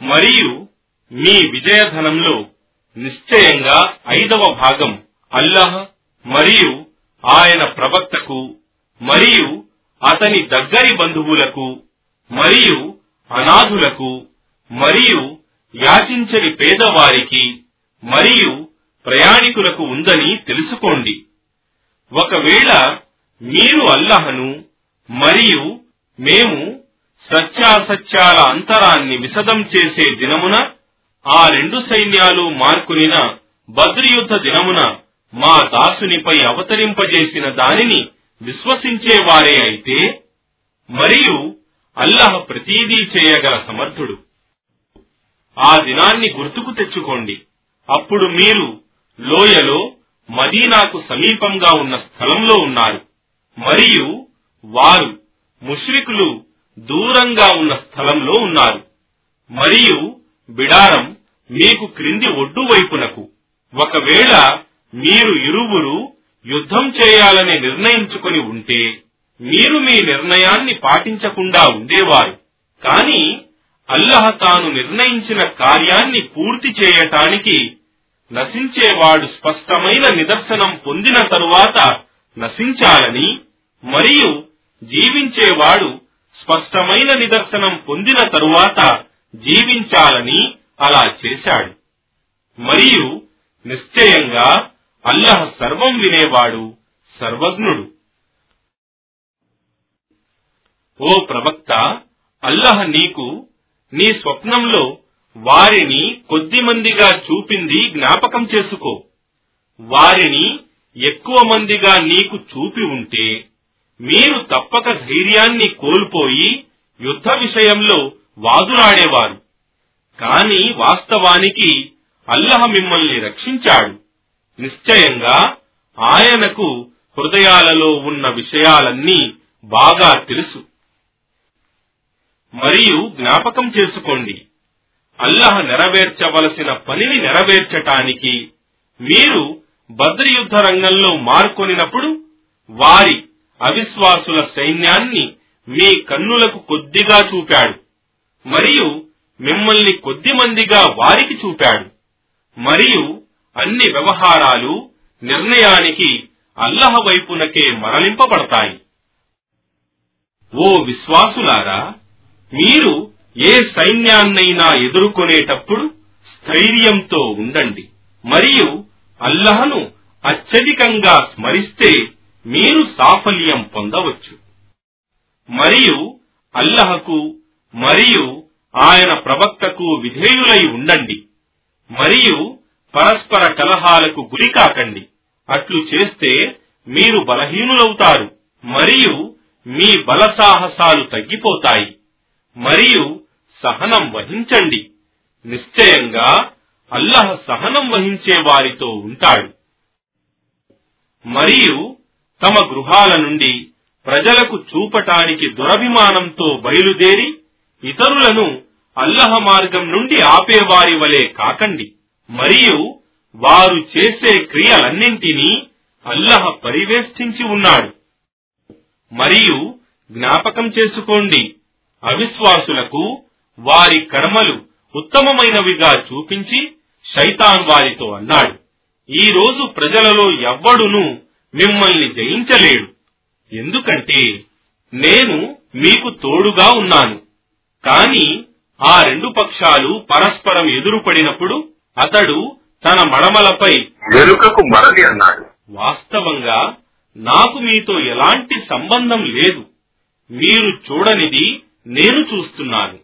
మరియు మీ విజయధనంలో నిశ్చయంగా ఐదవ భాగం అల్లాహ్ మరియు ఆయన ప్రవక్తకు మరియు అతని దగ్గరి బంధువులకు మరియు అనాథులకు మరియు యాచించని పేదవారికి మరియు ప్రయాణికులకు ఉందని తెలుసుకోండి. ఒకవేళ మీరు అల్లహను మరియు మేము సత్యాసత్యాల అంతరాన్ని విశదం చేసే దినమున ఆ రెండు సైన్యాలు మార్కునిన బద్రియుద్ధ దినమున మా దాసునిపై అవతరింపజేసిన దానిని విశ్వసించేవారే అయితే మరియు అల్లహ ప్రతీదీ చేయగల సమర్థుడు. ఆ దినాన్ని గుర్తుకు తెచ్చుకోండి. అప్పుడు మీరు లోయలో మదీనాకు సమీపంగా ఉన్న స్థలంలో ఉన్నారు. మరియు వారు ముష్రికులు దూరంగా ఉన్న స్థలంలో ఉన్నారు. మరియు బిడారం మీకు క్రింది ఒడ్డు వైపునకు. ఒకవేళ మీరు ఇరువురు యుద్ధం చేయాలని నిర్ణయించుకొని ఉంటే మీరు మీ నిర్ణయాన్ని పాటించకుండా ఉండేవారు. కాని అల్లహ తాను నిర్ణయించిన కార్యాన్ని పూర్తి చేయటానికి నశించేవాడు స్పష్టమైన నిదర్శనం పొందిన తరువాత నశించాలని మరియు జీవించేవాడు స్పష్టమైన నిదర్శనం పొందిన తరువాత జీవించాలని అలా చేశాడు. మరియు నిశ్చయంగా అల్లహ సర్వం వినేవాడు సర్వజ్ఞుడు. ఓ ప్రవక్త అల్లహ నీకు నీ స్వప్నంలో వారిని కొద్ది మందిగా చూపింది జ్ఞాపకం చేసుకో. వారిని ఎక్కువ మందిగా నీకు చూపి ఉంటే మీరు తప్పక ధైర్యాన్ని కోల్పోయి యుద్ధ విషయంలో వాదులాడేవారు కాని వాస్తవానికి అల్లహ మిమ్మల్ని రక్షించాడు. నిశ్చయంగా ఆయనకు హృదయాలలో ఉన్న విషయాలన్నీ బాగా తెలుసు. మరియు జ్ఞాపకం చేసుకోండి అల్లహ నెరవేర్చవలసిన పనిని నెరవేర్చటానికి మీరు బద్రి యుద్ధ రంగంలో మార్కొనినప్పుడు వారి అవిశ్వాసుల సైన్యాన్ని మీ కన్నులకు కొద్దిగా చూపాడు. మరియు మిమ్మల్ని కొద్ది మందిగా వారికి చూపాడు. మరియు అన్ని వ్యవహారాలు నిర్ణయానికి అల్లహ వైపునకే మరలింపబడతాయి. ఓ విశ్వాసులారా మీరు ఏ సైన్యాన్నైనా ఎదుర్కొనేటప్పుడు స్థైర్యంతో ఉండండి. మరియు అల్లహను అత్యధికంగా స్మరిస్తే మీరు సాఫల్యం పొందవచ్చు. మరియు అల్లహకు మరియు ఆయన ప్రవక్తకు విధేయులై ఉండండి. మరియు పరస్పర కలహాలకు గురికాకండి అట్లు చేస్తే మీరు బలహీనులవుతారు. మరియు మీ బల సాహసాలు తగ్గిపోతాయి. మరియు సహనం వహించండి. నిశ్చయంగా అల్లహ సహనం వహించే వారితో ఉంటాడు. మరియు తమ గృహాల నుండి ప్రజలకు చూపటానికి దురభిమానంతో బయలుదేరి ఇతరులను అల్లహ మార్గం నుండి ఆపేవారి వలె కాకండి. మరియు వారు చేసే క్రియలన్నింటినీ అల్లహ పరివేష్టించి ఉన్నాడు. మరియు జ్ఞాపకం చేసుకోండి అవిశ్వాసులకు వారి కర్మలు ఉత్తమమైనవిగా చూపించి శైతాన్ వారితో అన్నాడు. ఈ రోజు ప్రజలలో ఎవ్వడును మిమ్మల్ని జయించలేడు. ఎందుకంటే నేను మీకు తోడుగా ఉన్నాను. కాని ఆ రెండు పక్షాలు పరస్పరం ఎదురుపడినప్పుడు అతడు తన మడమలపై వెనుకకు మరలి అన్నాడు. వాస్తవంగా నాకు మీతో ఎలాంటి సంబంధం లేదు. మీరు చూడనిది నేను చూస్తున్నాను.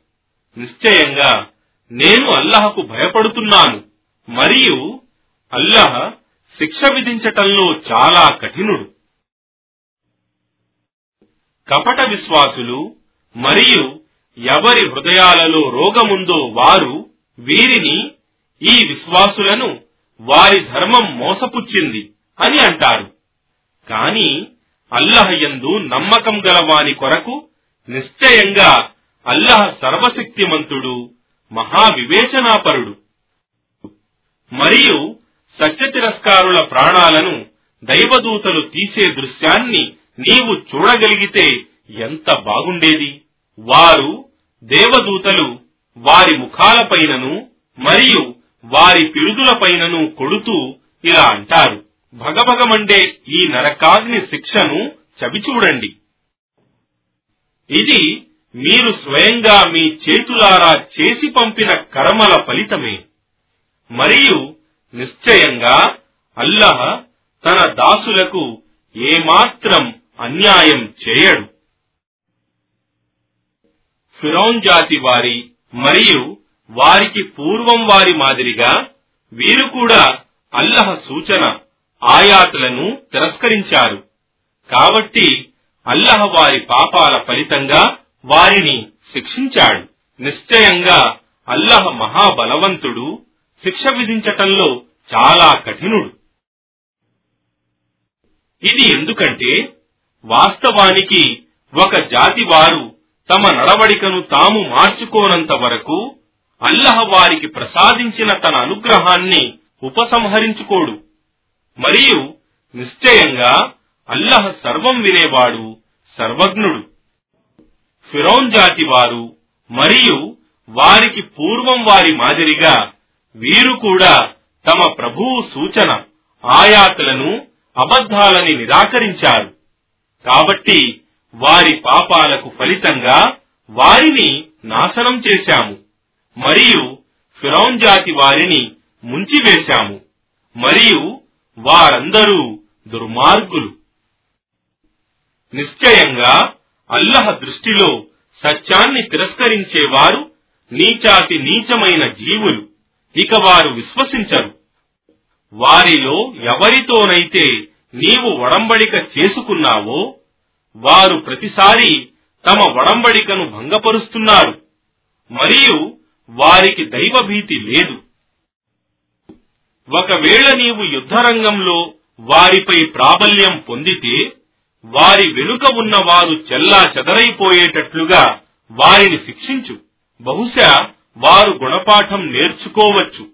నిశ్చయంగా నేను అల్లహకు భయపడుతున్నాను. మరియు అల్లహ శిక్ష విధించటంలో చాలా కఠినుడు. కపట విశ్వాసులు మరియు ఎవరి హృదయాలలో రోగముందో వారు వీరిని ఈ విశ్వాసులను వారి ధర్మం మోసపుచ్చింది అని అంటారు. కాని అల్లహయందు నమ్మకం గల వాని కొరకు నిశ్చయంగా అల్లహ సర్వశక్తిమంతుడు మహావివేచనాపరుడు. మరియు సత్య తిరస్కారుల ప్రాణాలను దైవదూతలు తీసే దృశ్యాన్ని నీవు చూడగలిగితే ఎంత బాగుండేది? వారు దేవదూతలు వారి ముఖాలపైనను మరియు వారి పిరుదులపైనను కొడుతూ ఇలా అంటారు. భగభగమండే ఈ నరకాగ్ని శిక్షను చవిచూడండి. ఇది మీరు స్వయంగా మీ చేతులారా చేసి పంపిన కర్మల ఫలితమే. మరియు నిశ్చయంగా అల్లహ తన దాసులకు ఏమాత్రం అన్యాయం చేయడు. ఫిరౌన్ జాతి వారి మరియు వారికి పూర్వం వారి మాదిరిగా వీరు కూడా అల్లహ సూచన ఆయాతులను తిరస్కరించారు. కాబట్టి అల్లహ వారి పాపాల ఫలితంగా వారిని శిక్షించాడు. నిశ్చయంగా అల్లహ మహాబలవంతుడు శిక్ష విధించటంలో చాలా కఠినుడు. ఇది ఎందుకంటే వాస్తవానికి ఒక జాతి వారు తమ నడవడికను తాము మార్చుకోనంత వరకు అల్లహ వారికి ప్రసాదించిన తన అనుగ్రహాన్ని ఉపసంహరించుకోడు. మరియు నిశ్చయంగా అల్లహ సర్వం వినేవాడు సర్వజ్ఞుడు. ఫిరౌన్ జాతి వారు మరియు వారికి పూర్వం వారి మాదిరిగా వీరు కూడా తమ ప్రభువు సూచన ఆయాతులను అబద్ధాలని నిరాకరించారు. కాబట్టి వారి పాపాలకు ఫలితంగా వారిని నాశనం చేశాము. మరియు ఫిరౌన్ జాతి వారిని ముంచివేశాము. మరియు వారందరూ దుర్మార్గులు. నిశ్చయంగా అల్లహ దృష్టిలో సత్యాన్ని తిరస్కరించేవారు నీచాతి నీచమైన జీవులు. ఇక వారు విశ్వసించరు. వారిలో ఎవరితోనైతే నీవు ఒడంబడిక చేసుకున్నావో వారు ప్రతిసారి తమ ఒడంబడికను భంగపరుస్తున్నారు మరియు వారికి దైవభీతి లేదు. ఒకవేళ నీవు యుద్ధరంగంలో వారిపై ప్రాబల్యం పొందితే వారి వెనుక ఉన్న వారు చెల్లా చెదరైపోయేటట్లుగా వారిని శిక్షించు. బహుశా వారు గుణపాఠం నేర్చుకోవచ్చు.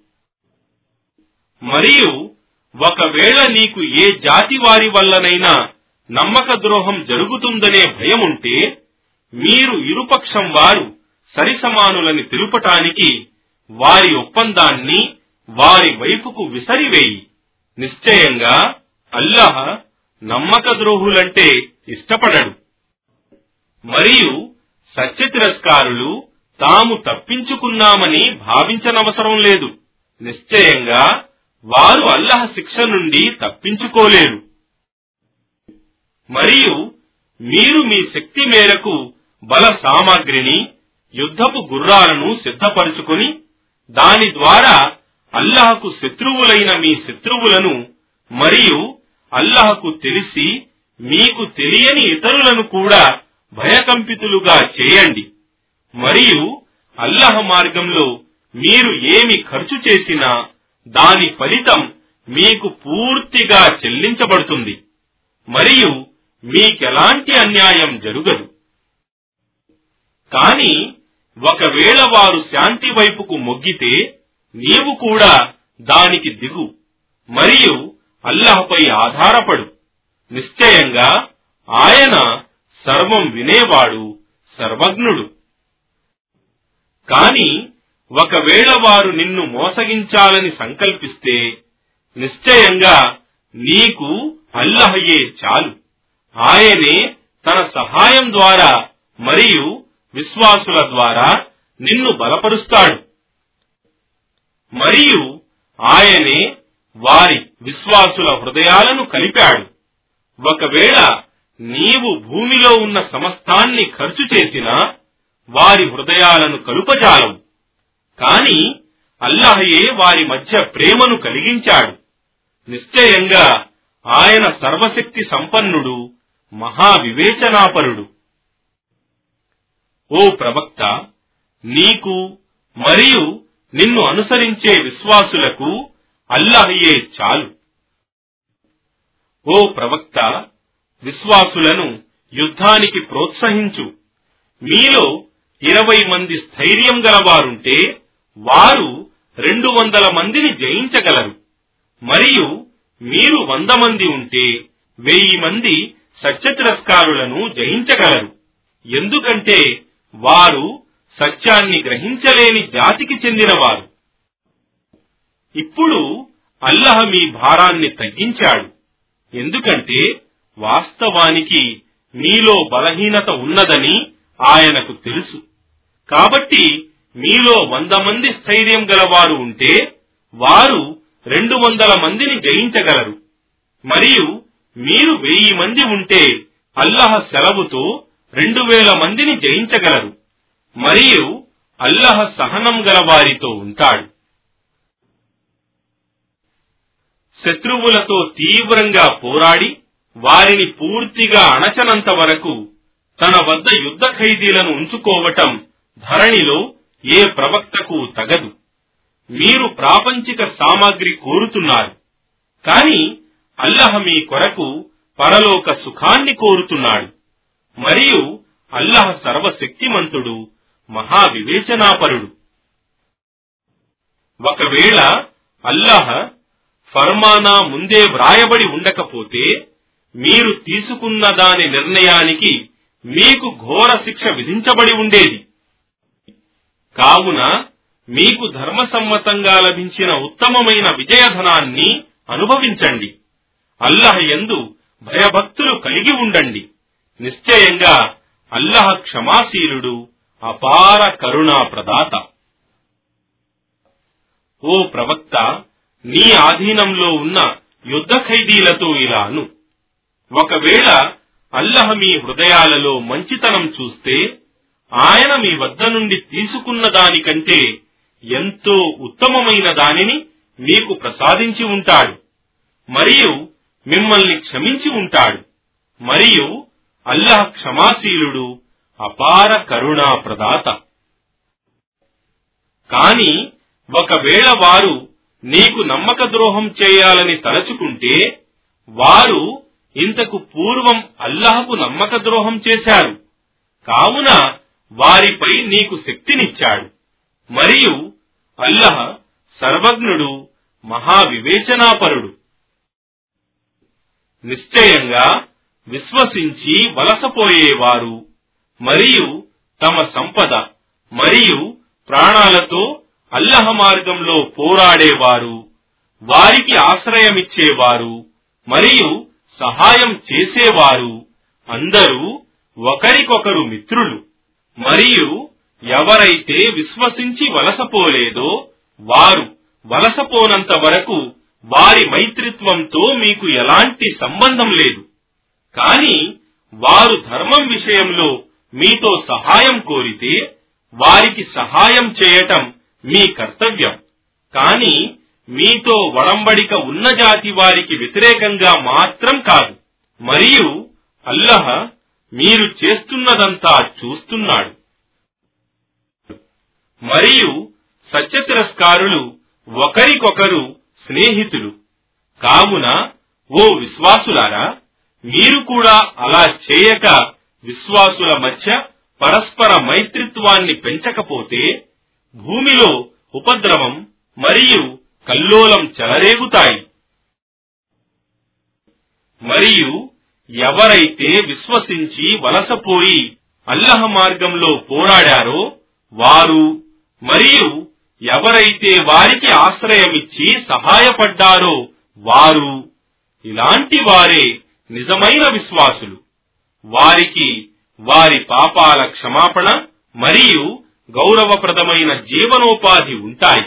మరియు ఒకవేళ నీకు ఏ జాతి వారి వల్లనైనా నమ్మక ద్రోహం జరుగుతుందనే భయముంటే మీరు ఇరుపక్షం వారు సరిసమానులని తెలుపటానికి వారి ఒప్పందాన్ని వారి వైపుకు విసరివేయి. నిశ్చయంగా అల్లహ నమ్మక ద్రోహులంటే ఇష్టపడడు. మరియు సత్య తిరస్కారులు తాము తప్పించుకున్నామని భావించనవసరం లేదు. నిశ్చయంగా వారు అల్లహ శిక్ష నుండి తప్పించుకోలేరు. మరియు మీరు మీ శక్తి మేరకు బల సామాగ్రిని యుద్ధపు గుర్రాలను సిద్ధపరుచుకుని దాని ద్వారా అల్లహకు శత్రువులైన మీ శత్రువులను మరియు అల్లహకు తెలిసి మీకు తెలియని ఇతరులను కూడా భయకంపితులుగా చేయండి. మరియు అల్లహ మార్గంలో మీరు ఏమి ఖర్చు చేసినా దాని ఫలితం మీకు పూర్తిగా చెల్లించబడుతుంది. మరియు మీకెలాంటి అన్యాయం జరుగదు. కాని ఒకవేళ వారు శాంతి వైపుకు మొగ్గితే నీవు కూడా దానికి దిగు. మరియు అల్లహపై ఆధారపడు. నిశ్చయంగా ఆయన సర్వం వినేవాడు సర్వజ్ఞుడు. కాని ఒకవేళ వారు నిన్ను మోసగించాలని సంకల్పిస్తే నిశ్చయంగా నీకు అల్లహయే చాలు. ఆయనే తన సహాయం ద్వారా మరియు విశ్వాసుల ద్వారా నిన్ను బలపరుస్తాడు. మరియు ఆయనే వారి విశ్వాసుల హృదయాలను కలిపాడు. ఒకవేళ నీవు భూమిలో ఉన్న సమస్తాన్ని ఖర్చు చేసినా వారి హృదయాలను కలుపజాలవు. కాని అల్లాహయే వారి మధ్య ప్రేమను కలిగించాడు. నిశ్చయంగా ఆయన సర్వశక్తి సంపన్నుడు మహావివేచనాపరుడు. ఓ ప్రవక్త నీకు మరియు నిన్ను అనుసరించే విశ్వాసులకు అల్లహయే చాలు. ఓ ప్రవక్త విశ్వాసులను యుద్ధానికి ప్రోత్సహించు. మీలో ఇరవై మంది స్థైర్యం గలవారుంటే వారు రెండు వందల మందిని జయించగలరు. మరియు మీరు వంద మంది ఉంటే వెయ్యి మంది సత్య తిరస్కారులను జయించగలరు. ఎందుకంటే వారు సత్యాన్ని గ్రహించలేని జాతికి చెందినవారు. ఇప్పుడు అల్లహ మీ భారాన్ని తగ్గించాడు. ఎందుకంటే వాస్తవానికి మీలో బలహీనత ఉన్నదని ఆయనకు తెలుసు. కాబట్టి మీలో వంద మంది స్థైర్యం గలవారు ఉంటే వారు రెండు వందల మందిని జయించగలరు. మరియు మీరు వెయ్యి మంది ఉంటే అల్లహ సెలవుతో రెండు వేల మందిని జయించగలరు. మరియు అల్లహ సహనం గల వారితో ఉంటాడు. శత్రువులతో తీవ్రంగా పోరాడి వారిని పూర్తిగా అణచనంత వరకు తన వద్ద యుద్ధ ఖైదీలను ఉంచుకోవటం ధరణిలో ఏ ప్రవక్తకు తగదు. మీరు ప్రాపంచిక సామాగ్రి కోరుతున్నారు. కాని అల్లహ మీ కొరకు పరలోక సుఖాన్ని కోరుతున్నాడు. మరియు అల్లహ సర్వశక్తిమంతుడు మహావివేచనాపరుడు. ఒకవేళ అల్లహ ఫర్మానా ముందే వ్రాయబడి ఉండకపోతే మీరు తీసుకున్న దాని నిర్ణయానికి మీకు ఘోర శిక్ష విధించబడి ఉండేది. కావున మీకు ధర్మసమ్మతంగా లభించిన ఉత్తమమైన విజయధనాన్ని అనుభవించండి. అల్లహ ఎందు భయభక్తులు కలిగి ఉండండి. నిశ్చయంగా అల్లహ క్షమాశీలుడు అపార కరుణా ప్రదాత ఓ ప్రవక్త నీ ఆధీనంలో ఉన్న యుద్ధ ఖైదీలతో ఇలాను ఒకవేళ అల్లహ మీ హృదయాలలో మంచితనం చూస్తే ఆయన మీ వద్ద నుండి తీసుకున్న దానికంటే ఎంతో ఉత్తమమైన దానిని మీకు ప్రసాదించి ఉంటాడు. మరియు మిమ్మల్ని క్షమించి ఉంటాడు. మరియు అల్లహ క్షమాశీలుడు అపార కరుణా ప్రదాత కాని ఒకవేళ వారు నీకు నమ్మక ద్రోహం చేయాలని తలచుకుంటే వారు ఇంతకు పూర్వం అల్లహకు నమ్మక ద్రోహం చేశారు. కావున వారిపై నీకు శక్తినిచ్చాడు. మరియు అల్లహ సర్వజ్ఞుడు మహావివేచనాపరుడు. నిశ్చయంగా విశ్వసించి వలసపోయేవారు మరియు తమ సంపద మరియు ప్రాణాలతో అల్లహ మార్గంలో పోరాడేవారు వారికి ఆశ్రయమిచ్చేవారు మరియు సహాయం చేసేవారు అందరూ ఒకరికొకరు మిత్రులు. మరియు ఎవరైతే విశ్వసించి వలసపోలేదో వారు వలసపోనంత వరకు వారి మైత్రిత్వంతో మీకు ఎలాంటి సంబంధం లేదు. కాని వారు ధర్మం విషయంలో మీతో సహాయం కోరితే వారికి సహాయం చేయటం మీ కర్తవ్యం. కాని మీతో వడంబడిక ఉన్న జాతి వారికి వ్యతిరేకంగా మాత్రం కాదు. మరియు అల్లహ మీరు చేస్తున్నదంతా చూస్తున్నాడు. మరియు సత్య తిరస్కారులు ఒకరికొకరు స్నేహితులు. కావున ఓ విశ్వాసులారా మీరు కూడా అలా చేయక విశ్వాసుల మధ్య పరస్పర మైత్రిత్వాన్ని పెంచకపోతే భూమిలో ఉపద్రవం మరియు కల్లోలం చెలరేగుతాయి. మరియు ఎవరైతే విశ్వసించి వలసపోయి అల్లహ మార్గంలో పోరాడారో వారు మరియు ఎవరైతే వారికి ఆశ్రయమిచ్చి సహాయపడ్డారో వారు ఇలాంటి వారే నిజమైన విశ్వాసులు. వారికి వారి పాపాల క్షమాపణ మరియు గౌరవప్రదమైన జీవనోపాధి ఉంటాయి.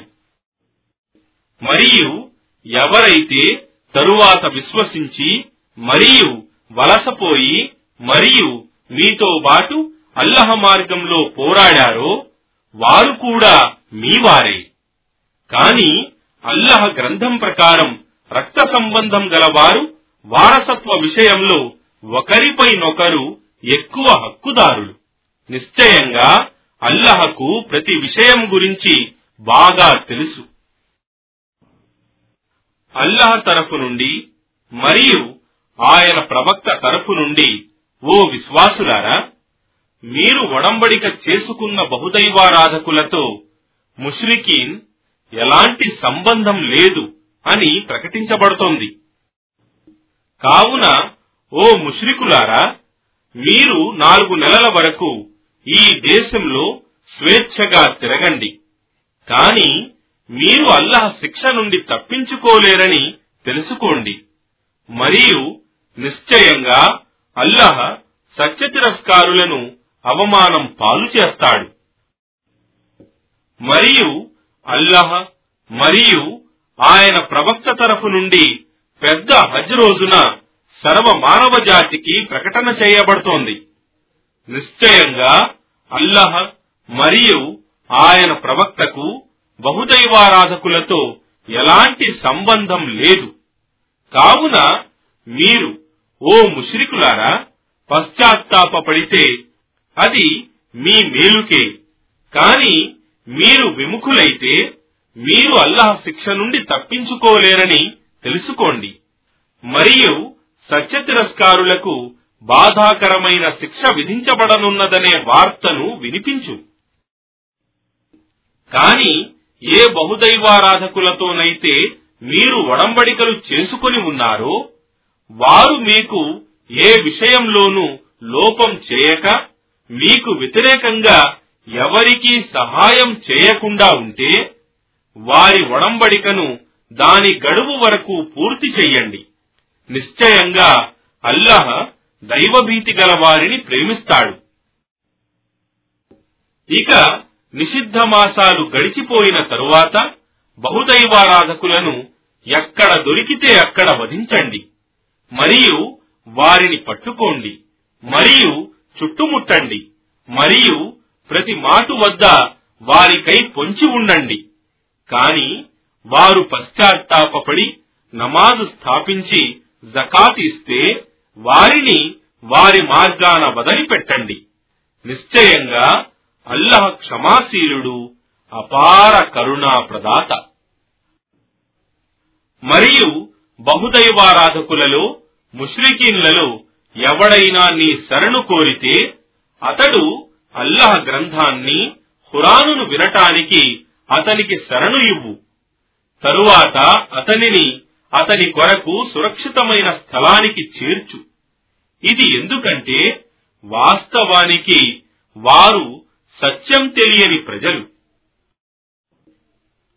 మరియు ఎవరైతే తరువాత విశ్వసించి మరియు వలసపోయి మరియు మీతో బాటు అల్లహ మార్గంలో పోరాడారో వారు కూడా మీవారే కాని అల్లహ గ్రంథం ప్రకారం రక్త సంబంధం గలవారు వారసత్వ విషయంలో ఒకరిపైనొకరు ఎక్కువ హక్కుదారులు. నిశ్చయంగా అల్లహకు ప్రతి విషయం గురించి బాగా తెలుసు. అల్లహ తరఫు నుండి మరియు ఆయన ప్రవక్త తరఫు నుండి ఓ విశ్వాసులారా మీరు ఒడంబడిక చేసుకున్న బహుదైవారాధకులతో ముష్రికీన్ ఎలాంటి సంబంధం లేదు అని ప్రకటించబడుతోంది. కావున ఓ ముష్రికులారా మీరు నాలుగు నెలల వరకు ఈ దేశంలో స్వేచ్ఛగా తిరగండి. కాని మీరు అల్లాహ్ శిక్ష నుండి తప్పించుకోలేరని తెలుసుకోండి. మరియు నిశ్చయంగా అల్లాహ్ సత్యతిరస్కారులను అవమానం పాలు చేస్తాడు. మరియు అల్లాహ్ మరియు ఆయన ప్రవక్త తరఫు నుండి పెద్ద హజ్ రోజున సర్వ మానవ జాతికి ప్రకటన చేయబడుతోంది. నిశ్చయంగా అల్లహ మరియు ఆయన ప్రవక్తకు బహుదైవారాధకులతో ఎలాంటి సంబంధం లేదు. కావున మీరు ఓ ముషిరికులారా పశ్చాత్తాపడితే అది మీ మేలుకే. కాని మీరు విముఖులైతే మీరు అల్లాహ్ శిక్ష నుండి తప్పించుకోలేరని తెలుసుకోండి. మరియు సత్య తిరస్కారులకు బాధాకరమైన శిక్ష విధించబడనున్నదనే వార్తను వినిపించు. కాని ఏ బహుదైవారాధకులతోనైతే మీరు వడంబడికలు చేసుకుని ఉన్నారో వారు మీకు ఏ విషయంలోనూ లోపం చేయక మీకు వ్యతిరేకంగా ఎవరికీ సహాయం చేయకుండా ఉంటే వారి ఒడంబడికను దాని గడువు వరకు పూర్తి చెయ్యండి. నిశ్చయంగా అల్లహ దైవభీతి గల వారిని ప్రేమిస్తాడు. ఇక నిషిద్ధ మాసాలు గడిచిపోయిన తరువాత బహుదైవారాధకులను ఎక్కడ దొరికితే అక్కడ వధించండి. మరియు వారిని పట్టుకోండి మరియు చుట్టుముట్టండి మరియు ప్రతి మాటు వద్ద వారికై పొంచి ఉండండి. కాని వారు పశ్చాత్తాపడి నమాజు స్థాపించి జకాత్ ఇస్తే వారిని వారి మార్గాన వదిలిపెట్టండి. నిశ్చయంగా అల్లహ క్షమాశీలుడు అపార కరుణా ప్రదాత మరియు బహుదైవారాధకులలో ముష్రికీన్లలో ఎవడైనా నీ శరణు కోరితే అతడు అల్లహ గ్రంథాన్ని హురానును వినటానికి అతనికి శరణు ఇవ్వు. తరువాత అతనిని అతని కొరకు సురక్షితమైన స్థలానికి చేర్చు. ఇది ఎందుకంటే వాస్తవానికి వారు సత్యం తెలియని ప్రజలు.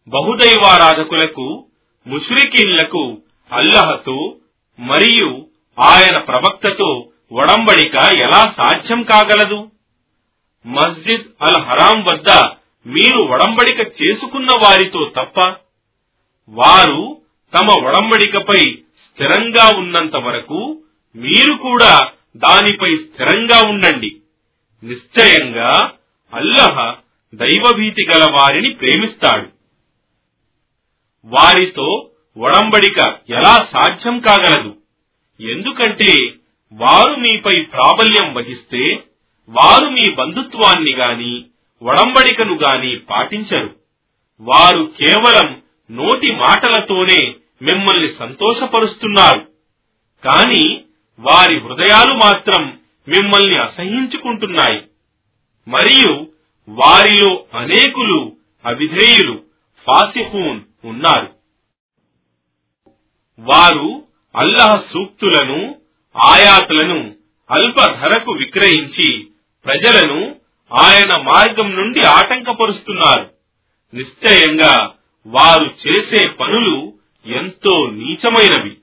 బహుదైవారాధకులకు ముష్రికీన్లకు అల్లహతో మరియు ఆయన ప్రవక్తతో ఒడంబడిక ఎలా సాధ్యం కాగలదు? మస్జిద్ అల్ హరాం వద్ద మీరు ఒడంబడిక చేసుకున్న వారితో తప్ప వారు తమ ఒడంబడికపై స్థిరంగా ఉన్నంత వరకు మీరు కూడా దానిపై స్థిరంగా ఉండండి. నిశ్చయంగా అల్లహ దైవభీతి గల వారిని ప్రేమిస్తాడు. వారితో ఒడంబడిక ఎలా సాధ్యం కాగలదు? ఎందుకంటే వారు మీపై ప్రాబల్యం వహిస్తే వారు మీ బంధుత్వాన్ని గాని ఒడంబడికను గాని పాటించరు. వారు కేవలం నోటి మాటలతోనే మిమ్మల్ని సంతోషపరుస్తున్నారు. కాని వారి హృదయాలు మాత్రం మిమ్మల్ని అసహించుకుంటున్నాయి. మరియు వారిలో అనేకులు అవిధేయులు ఫాసిహూన్ ఉన్నారు. వారు అల్లహ సూక్తులను ఆయాతులను అల్ప ధరకు విక్రయించి ప్రజలను ఆయన మార్గం నుండి ఆటంకపరుస్తున్నారు. నిశ్చయంగా వారు చేసే పనులు ఎంతో నీచమైనవి.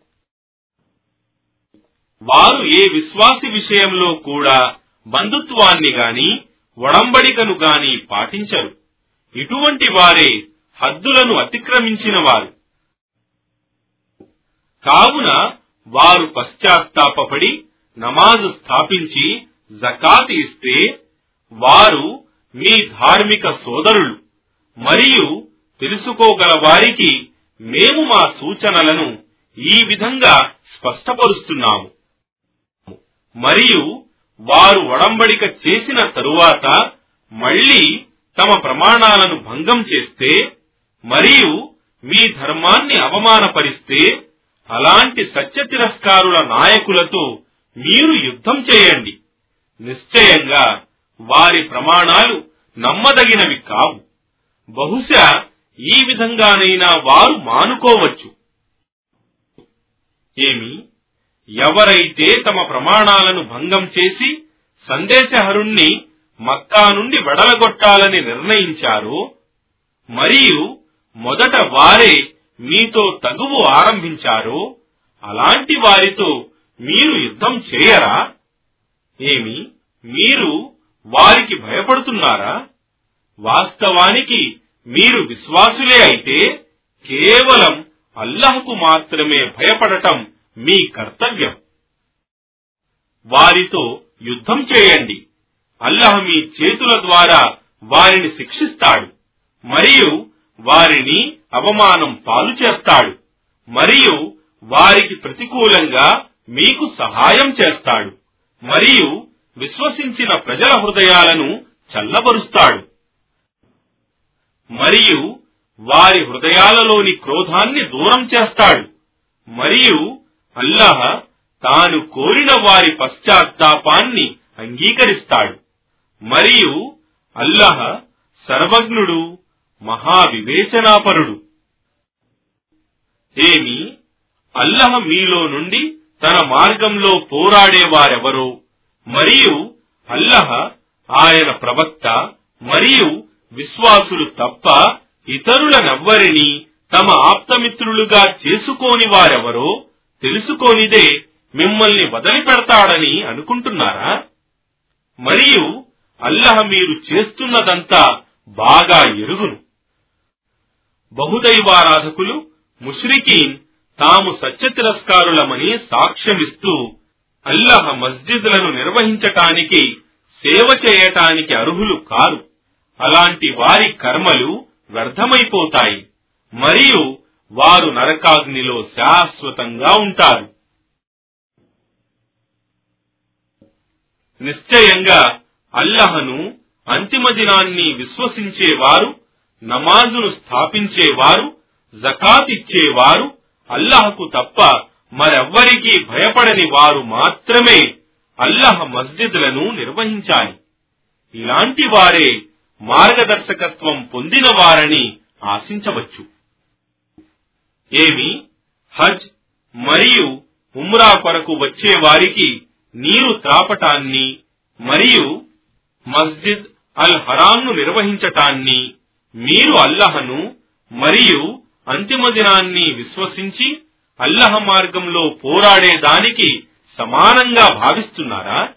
వారు ఏ విశ్వాసి విషయంలో కూడా బంధుత్వాన్ని గాని ఒడంబడికను గాని పాటించరు. ఇటువంటి వారే హద్దులను అతిక్రమించిన వారు. కావున వారు పశ్చాత్తాపడి నమాజు స్థాపించి జకాత్ ఇస్తే వారు మీ ధార్మిక సోదరులు మరియు తెలుసుకోగల వారికి మేము మా సూచనలను ఈ విధంగా స్పష్టపరుస్తున్నాము. మరియు వారు ఒడంబడిక చేసిన తరువాత మళ్ళీ తమ ప్రమాణాలను భంగం చేస్తే మరియు మీ ధర్మాన్ని అవమానపరిస్తే అలాంటి సత్య తిరస్కారుల నాయకులతో మీరు యుద్ధం చేయండి. నిశ్చయంగా వారి ప్రమాణాలు నమ్మదగినవి కావు. బహుశా ఈ విధంగానైనా వారు మానుకోవచ్చు. ఏమి? ఎవరైతే తమ ప్రమాణాలను భంగం చేసి సందేశహరుణ్ణి మక్కా నుండి వెడలగొట్టాలని నిర్ణయించారో మరియు మొదట వారే మీతో తగువు ఆరంభించారో అలాంటి వారితో మీరు యుద్ధం చేయరా? ఏమి మీరు వారికి భయపడుతున్నారా? వాస్తవానికి మీరు విశ్వాసులే అయితే కేవలం అల్లహకు మాత్రమే భయపడటం మీ కర్తవ్యం. వారితో యుద్ధం చేయండి. అల్లహ మీ చేతుల ద్వారా వారిని శిక్షిస్తాడు. మరియు వారిని అవమానం పాలు చేస్తాడు. మరియు వారికి ప్రతికూలంగా మీకు సహాయం చేస్తాడు. మరియు విశ్వసించిన ప్రజల హృదయాలను చల్లబరుస్తాడు. మరియు వారి హృదయాలలోని క్రోధాన్ని దూరం చేస్తాడు. మరియు అల్లాహ్ తాను కోరిన వారి పశ్చాత్తాపాన్ని అంగీకరిస్తాడు. మరియు అల్లహ సర్వజ్ఞుడు మహావివేచనాపరుడు. ఏమి? అల్లహ మీలో నుండి తన మార్గంలో పోరాడే వారెవరో? మరియు అల్లహ ఆయన ప్రవక్త మరియు విశ్వాసులు తప్ప ఇతరులనెవ్వరిని తమ ఆప్తమిత్రులుగా చేసుకోని వారెవరో తెలుసుకోనిదే మిమ్మల్ని వదిలిపెడతాడని అనుకుంటున్నారా? మరియు అల్లహ మీరు చేస్తున్నదంతా బాగా ఎరుగును. బహుదైవారాధకులు ముష్రికీన్ తాము సత్య తిరస్కారులమని సాక్ష్యమిస్తూ అల్లహ మస్జిద్లను నిర్వహించటానికి సేవ చేయటానికి అర్హులు కారు. అలాంటి వారి కర్మలు వ్యర్థమైపోతాయి. మరియు వారు నరకాగ్నిలో శాశ్వతంగా ఉంటారు. నిశ్చయంగా అల్లహను అంతిమ దినాన్ని విశ్వసించేవారు నమాజును స్థాపించేవారు జకాత్ ఇచ్చేవారు అల్లహకు తప్ప మరెవ్వరికీ భయపడని వారు మాత్రమే అల్లహ మస్జిద్లను నిర్వహించాలి. ఇలాంటి వారే మార్గదర్శకత్వం పొందిన వారని ఆశించవచ్చు. ఏమి? హజ్ మరియు ఉమ్రా కొరకు వచ్చే వారికి నీరు త్రాపటాన్ని మరియు మస్జిద్ అల్ హరాంను నిర్వహించటాన్ని మీరు అల్లహను మరియు అంతిమ దినాన్ని విశ్వసించి అల్లహ మార్గంలో పోరాడే దానికి సమానంగా భావిస్తున్నారా?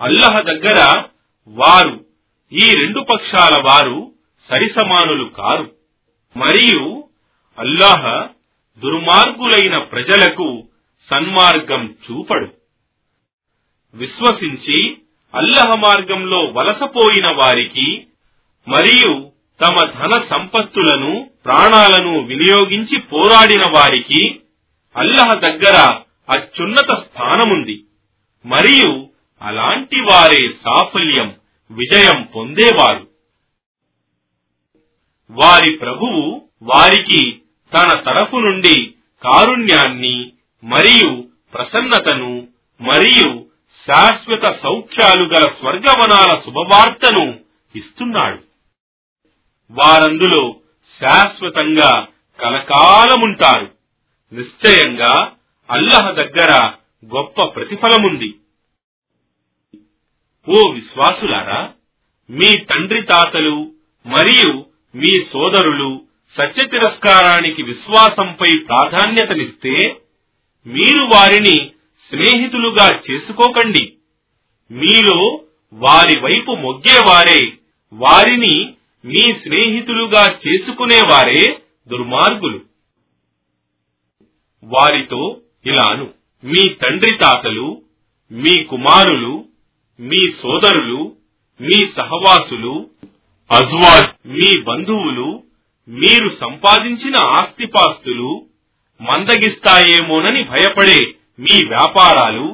అల్లహ దగ్గర వారు ఈ రెండు పక్షాల వారు సరిసమానులు కారు. మరియు అల్లాహ దుర్మార్గులైన ప్రజలకు సన్మార్గం చూపడు. విశ్వసించి అల్లహ మార్గంలో వలసపోయిన వారికి మరియు తమ ధన సంపత్తులను ప్రాణాలను వినియోగించి పోరాడిన వారికి అల్లహ దగ్గర అత్యున్నత స్థానముంది. మరియు అలాంటి వారే సాఫల్యం విజయం పొందేవారు. వారి ప్రభువు వారికి తన తరఫు నుండి కారుణ్యాన్ని మరియు ప్రసన్నతను మరియు శాశ్వత సౌఖ్యాలు గల స్వర్గవనాల శుభవార్తను ఇస్తున్నాడు. వారందులో శాశ్వతంగా కలకాలముంటారు. నిశ్చయంగా అల్లహ దగ్గర గొప్ప ప్రతిఫలముంది. ఓ విశ్వాసులారా మీ తండ్రి తాతలు మరియు మీ సోదరులు సత్య తిరస్కారానికి విశ్వాసంపై ప్రాధాన్యతనిస్తే మీరు వారిని స్నేహితులుగా చేసుకోకండి. మీలో వారి వైపు మొగ్గేవారే వారిని మీ స్నేహితులుగా చేసుకునేవారే దుర్మార్గులు. వారితో ఇలాను మీ తండ్రి తాతలు మీ కుమారులు మీ సోదరులు మీ సహవాసులు అజ్వాజ్ మీ బంధువులు మీరు సంపాదించిన ఆస్తిపాస్తులు మందగిస్తాయేమోనని భయపడే మీ వ్యాపారాలు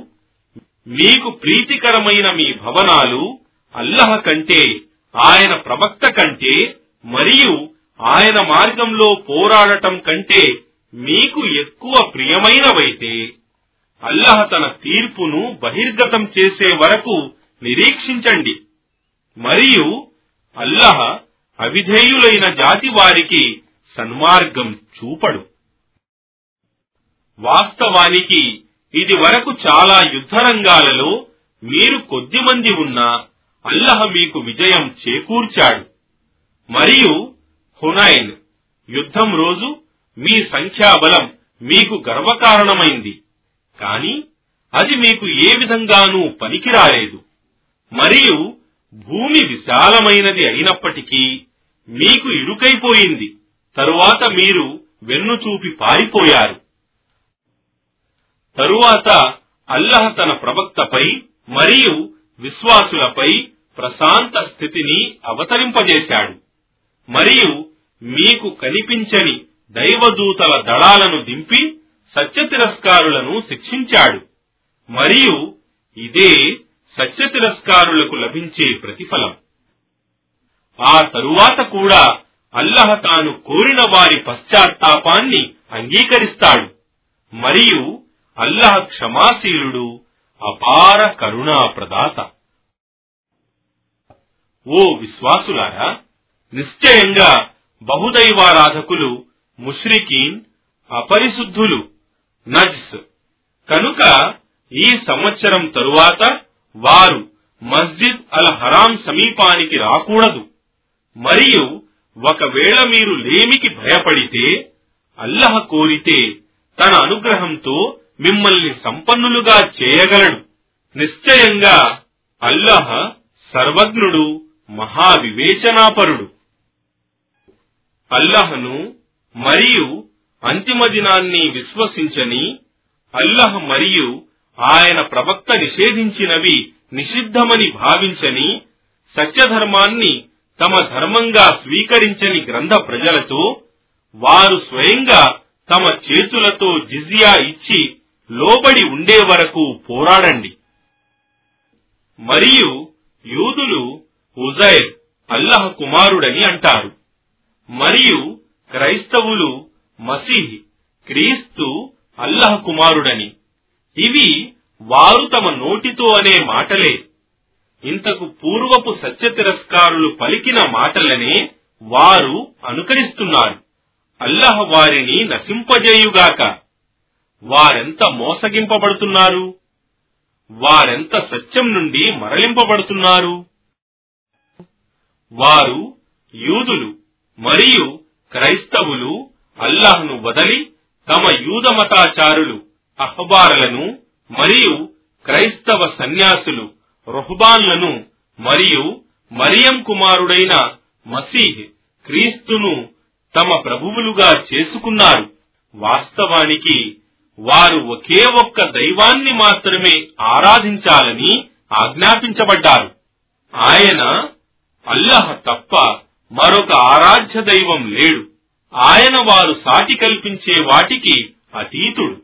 మీకు ప్రీతికరమైన మీ భవనాలు అల్లహ కంటే ఆయన ప్రవక్త కంటే మరియు ఆయన మార్గంలో పోరాడటం కంటే మీకు ఎక్కువ ప్రియమైనవైతే అల్లహ తన తీర్పును బహిర్గతం చేసే వరకు నిరీక్షించండి. మరియు అల్లహ అవిధేయులైన జాతి వారికి సన్మార్గం చూపడు. వాస్తవానికి ఇది వరకు చాలా యుద్ధరంగాలలో మీరు కొద్దిమంది ఉన్నా అల్లహ మీకు విజయం చేకూర్చాడు. మరియు హునైన్ యుద్ధం రోజు మీ సంఖ్యాబలం మీకు గర్వకారణమైంది. కాని అది మీకు ఏ విధంగానూ పనికిరాలేదు. మరియు భూమి విశాలమైనది అయినప్పటికీ మీకు ఇరుకైపోయింది. తరువాత మీరు వెన్ను చూపి పారిపోయారు. తరువాత అల్లహ తన ప్రవక్తపై మరియు విశ్వాసులపై ప్రశాంత స్థితిని అవతరింపజేశాడు. మరియు మీకు కనిపించని దైవదూతల దళాలను దింపి సత్య తిరస్కారులను శిక్షించాడు. మరియు ఇదే సత్య తిరస్కారులకు లభించే ప్రతిఫలం. ఆ తరువాత కూడా అల్లహ తాను కోరిన వారి పశ్చాత్తాపాన్ని అంగీకరిస్తాడు. మరియు అల్లహ క్షమాశీలుడు అపార కరుణా ప్రదాత ఓ విశ్వాసులారా నిశ్చయంగా బహుదైవారాధకులు ముష్రికీన్ అపరిశుద్ధులు నజ్స్. కనుక ఈ సంవత్సరం తరువాత వారు మస్జిద్ అల్ హరాం సమీపానికి రాకూడదు. మరియు ఒకవేళ మీరు లేమికి భయపడితే అల్లహ కోరితే తన అనుగ్రహంతో మిమ్మల్ని సంపన్నులుగా చేయగలడు. నిశ్చయంగా అల్లహ సర్వజ్ఞుడు మహావివేచనాపరుడు. అల్లహను మరియు అంతిమ దినాన్ని విశ్వసించని అల్లహ మరియు ఆయన ప్రవక్త నిషేధించినవి నిషిద్ధమని భావించని సత్యధర్మాన్ని తమ ధర్మంగా స్వీకరించని గ్రంథ ప్రజలతో వారు స్వయంగా తమ చేతులతో జిజియా ఇచ్చి లోబడి ఉండే వరకు పోరాడండి. మరియు యూదులు హుజైర్ అల్లహ కుమారుడని అంటారు. మరియు క్రైస్తవులు మసీహ్ క్రీస్తు అల్లహ కుమారుడని. ఇవి వారు తమ నోటితో అనే మాటలే. ఇంతకు పూర్వపు సత్య తిరస్కారులు పలికిన మాటలనే వారు అనుకరిస్తున్నారు. అల్లహ వారిని నశింపజేయుగాక. వారెంత మోసగింపబడుతున్నారు? వారెంత సత్యం నుండి మరలింపబడుతున్నారు? వారు యూదులు మరియు క్రైస్తవులు అల్లాహ్ను వదలి తమ యూద మతాచారులు అహ్బారులను మరియు క్రైస్తవ సన్యాసులు రుహబాన్లను మరియు మరియం కుమారుడైన మసీహ్ క్రీస్తును తమ ప్రభువులుగా చేసుకున్నారు. వాస్తవానికి వారు ఒకే ఒక్క దైవాన్ని మాత్రమే ఆరాధించాలని ఆజ్ఞాపించబడ్డారు. ఆయన అల్లహ తప్ప మరొక ఆరాధ్య దైవం లేడు. ఆయన వారు సాటి కల్పించే వాటికి అతీతుడు.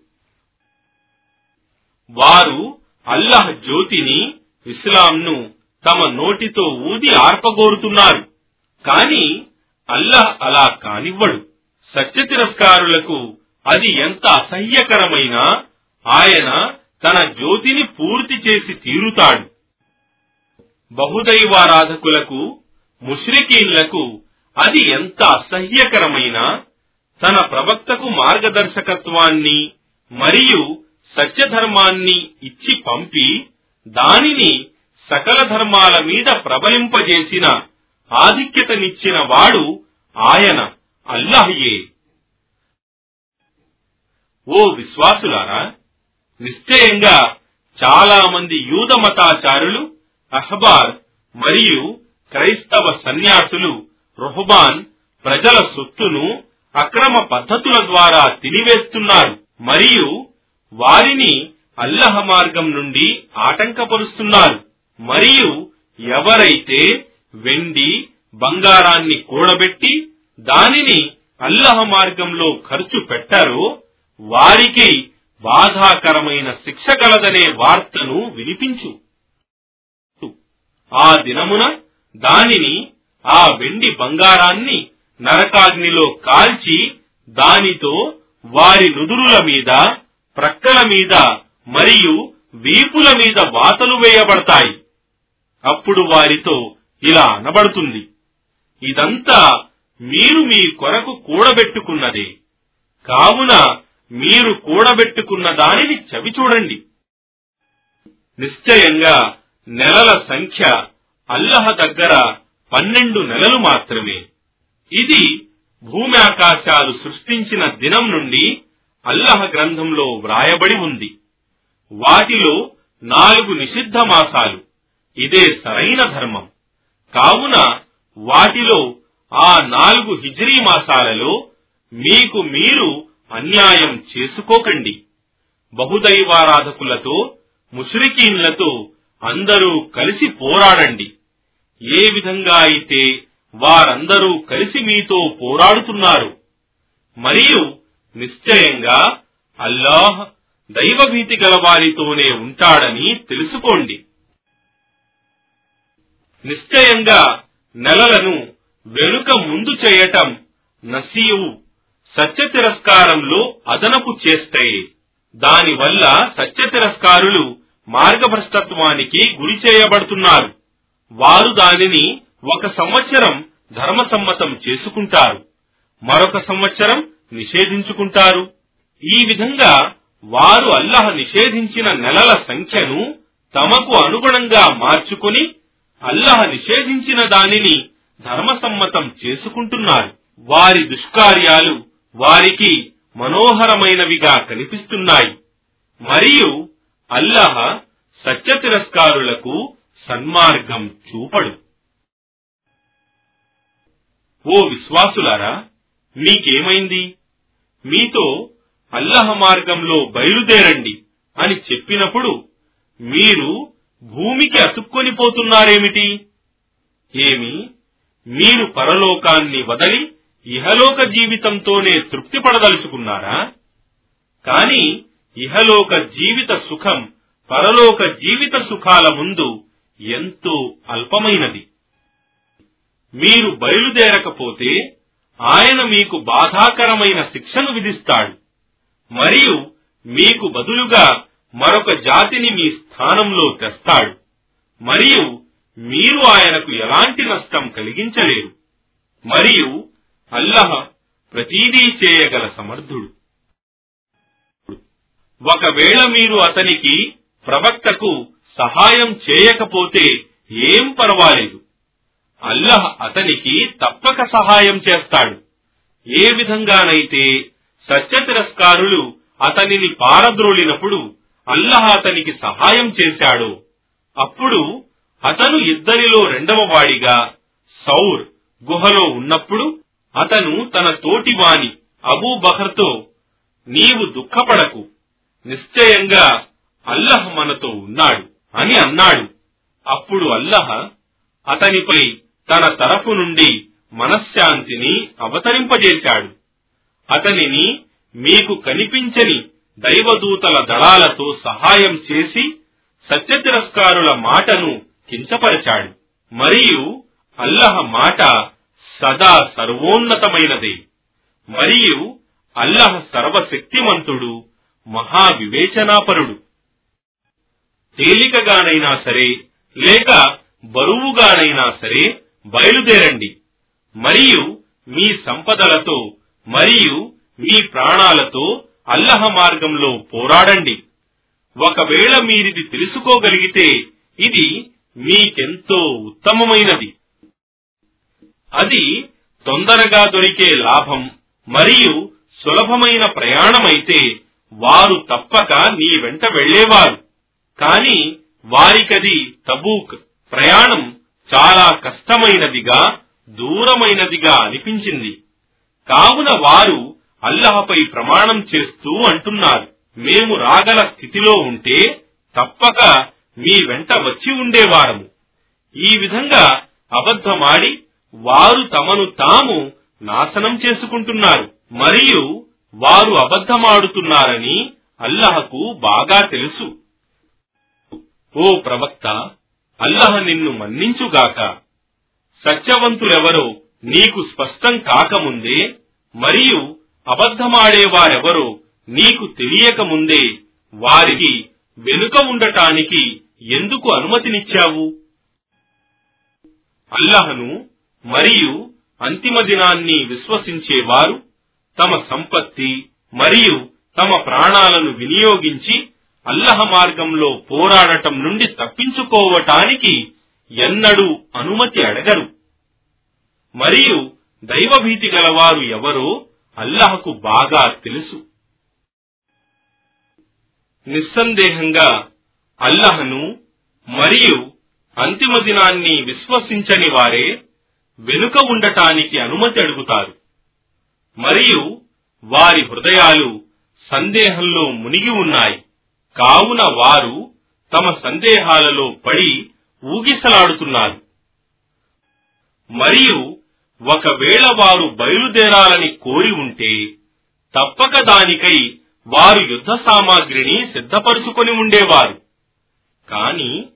వారు అల్లహ జ్యోతిని ఇస్లాంను తమ నోటితో ఊది ఆర్పగోరుతున్నారు. కాని అల్లహ్ అలా కానివ్వడు. సత్య తిరస్కారులకు అది ఎంత అసహ్యకరమైనా ఆయన తన జ్యోతిని పూర్తి చేసి తీరుతాడు. బహుదైవారాధకులకు ముష్రికీన్లకు అది ఎంత అసహ్యకరమైన తన ప్రవక్తకు మార్గదర్శకత్వాన్ని మరియు సత్యధర్మాన్ని ఇచ్చి పంపి దానిని సకల ధర్మాల మీద ప్రబలింపజేసిన ఆధిక్యతనిచ్చిన వాడు ఆయన అల్లాహయే. ఓ విశ్వాసులారా నిశ్చయంగా చాలా మంది యూద మతాచారులు అహ్బార్ మరియు క్రైస్తవ సన్యాసులు రుహబాన్ ప్రజల సొత్తును అక్రమ పద్ధతుల ద్వారా తినివేస్తున్నారు మరియు వారిని అల్లహ మార్గం నుండి ఆటంకపరుస్తున్నారు మరియు ఎవరైతే వెండి బంగారాన్ని కూడబెట్టి దానిని అల్లహ మార్గంలో ఖర్చు పెట్టారో వారికి బాధాకరమైన శిక్ష కలదనే వార్తను వినిపించు. ఆ దినమున దానిని ఆ వెండి బంగారాన్ని నరకాగ్నిలో కాల్చి దానితో వారి నుదురుల మీద ప్రక్కల మీద మరియు వీపుల మీద వాతలు వేయబడతాయి. అప్పుడు వారితో ఇలా అనబడుతుంది. ఇదంతా మీరు మీ కొరకు కూడబెట్టుకున్నదే. కావున మీరు కూడబెట్టుకున్న దానిని చవి చూడండి నిశ్చయంగా నెలల సంఖ్య అల్లహ దగ్గర పన్నెండు నెలలు మాత్రమే. ఇది భూమి ఆకాశాలు సృష్టించిన దినం నుండి అల్లహ గ్రంథంలో వ్రాయబడి ఉంది. వాటిలో నాలుగు నిషిద్ధ మాసాలు. ఇదే సరైన ధర్మం. కావున వాటిలో ఆ నాలుగు హిజ్రీ మాసాలలో మీకు మీరు అన్యాయం చేసుకోకండి. బహుదైవారాధకులతో ముష్రికీన్లతో అందరూ కలిసి పోరాడండి. ఏ విధంగా అయితే వారందరూ కలిసి మీతో పోరాడుతున్నారు. మరియు నిశ్చయంగా అల్లాహ్ దైవభీతి గల వారితోనే ఉంటాడని తెలుసుకోండి. నిశ్చయంగా నెలలను వెనుక ముందు చేయటం నసీవు సత్య తిరస్కారంలో అదనపు చేస్తాయి. దానివల్ల సత్య తిరస్కారులు మార్గభ్రష్టత్వానికి గురి చేయబడుతున్నారు. వారు దానిని ఒక సంవత్సరం ధర్మసమ్మతం చేసుకుంటారు. మరొక సంవత్సరం నిషేధించుకుంటారు. ఈ విధంగా వారు అల్లహ నిషేధించిన నెలల సంఖ్యను తమకు అనుగుణంగా మార్చుకుని అల్లహ నిషేధించిన దానిని ధర్మసమ్మతం చేసుకుంటున్నారు. వారి దుష్కార్యాలు వారికి మనోహరమైనవిగా కనిపిస్తున్నాయి. మరియు అల్లాహ సత్య తిరస్కారులకు సన్మార్గం చూపడు. ఓ విశ్వాసులారా మీకేమైంది? మీతో అల్లహ మార్గంలో బయలుదేరండి అని చెప్పినప్పుడు మీరు భూమికి అతుక్కొని పోతున్నారేమిటి? ఏమి? మీరు పరలోకాన్ని వదలి ఇహలోక జీవితంతోనే తృప్తి పడదలుచుకున్నారా? కాని ఇహలోక జీవిత సుఖం పరలోక జీవిత సుఖాల ముందు ఎంతో అల్పమైనది. మీరు బయలుదేరకపోతే ఆయన మీకు బాధాకరమైన శిక్షను విధిస్తాడు. మరియు మీకు బదులుగా మరొక జాతిని మీ స్థానంలో తెస్తాడు. మరియు మీరు ఆయనకు ఎలాంటి నష్టం కలిగించలేరు. మరియు అల్లహ ప్రతీదీ చేయగల సమర్థుడు. ఒకవేళ మీరు అతనికి ప్రవక్తకు సహాయం చేయకపోతే ఏం పర్వాలేదు. అల్లహ అతనికి తప్పక సహాయం చేస్తాడు. ఏ విధంగానైతే సత్య తిరస్కారులు అతనిని పారద్రోలినప్పుడు అల్లహ అతనికి సహాయం చేశాడో అప్పుడు అతను ఇద్దరిలో రెండవ వాడిగా సౌర్ గుహలో ఉన్నప్పుడు అతను తన తోటివాని అబూబహర్తో నీవు దుఃఖపడకు నిశ్చయంగా అల్లహ మనతో ఉన్నాడు అని అన్నాడు. అప్పుడు అల్లహ అతనిపై తన తరఫు నుండి మనశ్శాంతిని అవతరింపజేశాడు. అతనిని మీకు కనిపించని దైవదూతల దళాలతో సహాయం చేసి సత్యతిరస్కారుల మాటను కించపరిచాడు. మరియు అల్లహ మాట సదా సర్వోన్నతమైనదే. మరియు అల్లహ సర్వశక్తిమంతుడు మహావివేచనాపరుడు. తేలికగానైనా సరే లేక బరువుగానైనా సరే బయలుదేరండి. మరియు మీ సంపదలతో మరియు మీ ప్రాణాలతో అల్లహ మార్గంలో పోరాడండి. ఒకవేళ మీరిది తెలుసుకోగలిగితే ఇది మీకెంతో ఉత్తమమైనది. అది తొందరగా దొరికే లాభం మరియు సులభమైన ప్రయాణమైతే వారు తప్పక నీ వెంట వెళ్ళేవారు కాని వారికది తబూక్ ప్రయాణం చాలా కష్టమైనదిగా దూరమైనదిగా అనిపించింది. కావున వారు అల్లహపై ప్రమాణం చేస్తూ అంటున్నారు. మేము రాగల స్థితిలో ఉంటే తప్పక మీ వెంట వచ్చి ఉండేవారము. ఈ విధంగా అబద్ధమాడి వారు తమను తాము నాశనం చేసుకుంటున్నారు. మరియు వారు అబద్ధమాడుతున్నారని అల్లహకు బాగా తెలుసు. ఓ ప్రవక్త అల్లహ నిన్ను మన్నించుగాక. సత్యవంతులెవరో నీకు స్పష్టం కాకముందే మరియు అబద్ధమాడేవారెవరో నీకు తెలియకముందే వారికి వెనుక ఉండటానికి ఎందుకు అనుమతినిచ్చావు? అల్లహను మరియు అంతిమ దినాన్ని విశ్వసించేవారు తమ సంపత్తి మరియు తమ ప్రాణాలను వినియోగించి అల్లహ మార్గంలో పోరాడటం నుండి తప్పించుకోవటానికి ఎన్నడూ అనుమతి అడగరు. మరియు దైవభీతి గలవారు ఎవరో అల్లహకు బాగా తెలుసు. నిస్సందేహంగా అల్లహను మరియు అంతిమ దినాన్ని విశ్వసించని వారే వెనుక ఉండటానికి అనుమతి అడుగుతారు. మరియు వారి హృదయాలు సందేహంలో మునిగి ఉన్నాయి. కావున వారు తమ సందేహాలలో పడి ఊగిసలాడుతున్నారు. మరియు ఒకవేళ వారు బయలుదేరాలని కోరి ఉంటే తప్పక దానికై వారు యుద్ధ సామాగ్రిని సిద్ధపరుచుకొని ఉండేవారు. కాని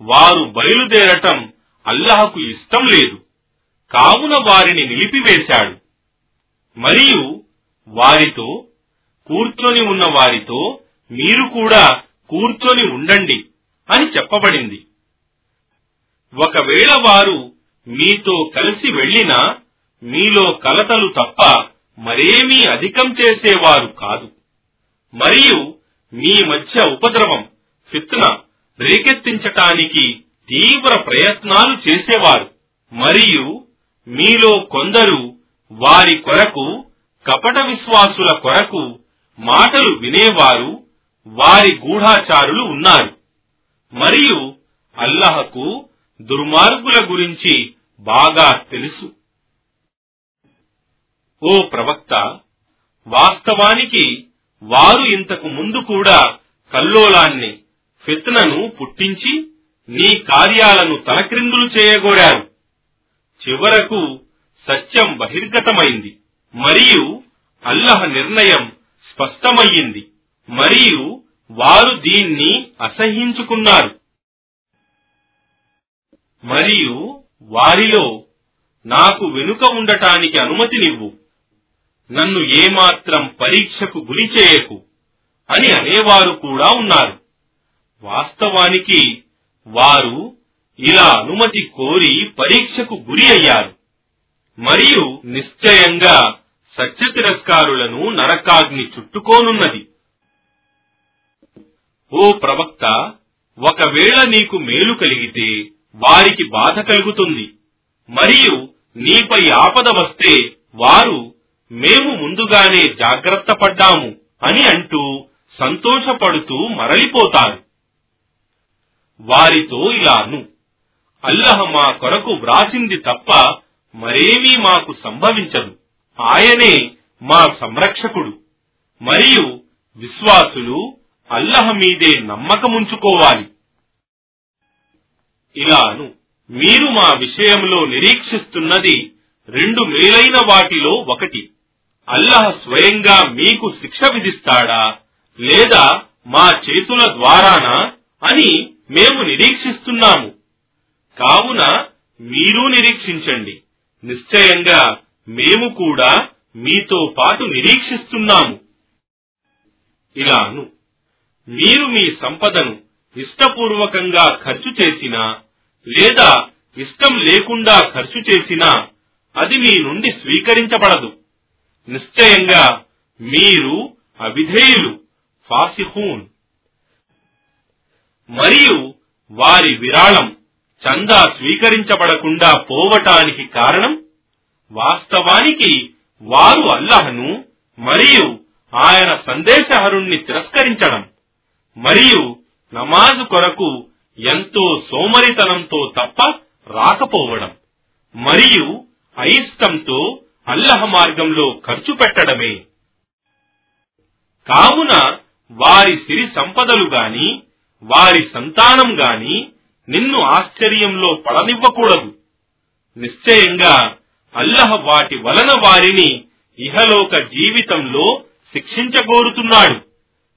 వారు బయలుదేరటం అల్లహకు ఇష్టం లేదు. కావున వారిని నిలిపివేశాడు. మరియు వారితో కూర్చొని ఉన్న వారితో మీరు కూడా కూర్చొని ఉండండి అని చెప్పబడింది. ఒకవేళ వారు మీతో కలిసి వెళ్ళినా మీలో కలతలు తప్ప మరేమీ అధికం చేసేవారు కాదు. మరియు మీ మధ్య ఉపద్రవం ఫిత్న రేకెత్తించటానికి తీవ్ర ప్రయత్నాలు చేసేవారు. మరియు మీలో కొందరు వారి కొరకు కపట విశ్వాసుల కొరకు మాటలు వినేవారు వారి గూఢాచారులు ఉన్నారు. మరియు అల్లహకు దుర్మార్గుల గురించి బాగా తెలుసు. ఓ ప్రవక్త వాస్తవానికి వారు ఇంతకు ముందు కూడా కల్లోలాన్ని ఫిత్నను పుట్టించి నీ కార్యాలను తలక్రిందులు చేయగోరారు చివరకు సత్యం బహిర్గతమైంది. మరియు అల్లహ నిర్ణయం స్పష్టమయ్యింది. మరియు వారు దీన్ని అసహించుకున్నారు. మరియు వారిలో నాకు వెనుక ఉండటానికి అనుమతినివ్వు. నన్ను ఏమాత్రం పరీక్షకు గురి చేయకు అని అనేవారు కూడా ఉన్నారు. వాస్తవానికి వారు ఇలా అనుమతి కోరి పరీక్షకు గురి అయ్యారు. మరియు నిశ్చయంగా సత్య తిరస్కారులను నరకాగ్ని చుట్టుకోనున్నది. ఓ ప్రవక్త ఒకవేళ నీకు మేలు కలిగితే వారికి బాధ కలుగుతుంది. మరియు నీపై ఆపద వస్తే వారు మేము ముందుగానే జాగ్రత్త పడ్డాము అని అంటూ సంతోషపడుతూ మరలిపోతారు. వారితో ఇలాను అల్లహ మా కొరకు వ్రాసింది తప్ప మరేమీ మాకు సంభవించదు. ఆయనే మా సంరక్షకుడు. మరియు విశ్వాసులు అల్లహ మీదే నమ్మకముంచుకోవాలి. ఇలాను మీరు మా విషయంలో నిరీక్షిస్తున్నది రెండు మేలైన వాటిలో ఒకటి. అల్లహ స్వయంగా మీకు శిక్ష విధిస్తాడా? లేదా మా చేతుల ద్వారానా? అని మేము నిరీక్షిస్తున్నాము. కావున మీరు నిరీక్షించండి. నిశ్చయంగా మేము కూడా మీతో పాటు నిరీక్షిస్తున్నాము. ఇలాను మీరు మీ సంపదను ఇష్టపూర్వకంగా ఖర్చు చేసినా లేదా ఇష్టం లేకుండా ఖర్చు చేసినా అది మీ నుండి స్వీకరించబడదు. నిశ్చయంగా మీరు అవిధేయులు ఫాసిహూన్ మరియు వారి విరాళం చందా స్వీకరించబడకుండా పోవటానికి కారణం? వాస్తవానికి వారు అల్లహను మరియు ఆయన సందేశహరుణ్ణి తిరస్కరించడం. మరియు నమాజు కొరకు ఎంతో సోమరితనంతో తప్ప రాకపోవడం. మరియు అయిష్టంతో అల్లహ మార్గంలో ఖర్చు పెట్టడమే. కావున వారి సిరి సంపదలు గాని వారి సంతానం గాని నిన్ను ఆశ్చర్యంలో పడనివ్వకూడదు. నిశ్చయంగా అల్లహ వాటి వలన వారిని ఇహలోక జీవితంలో శిక్షించగోరుతున్నాడు.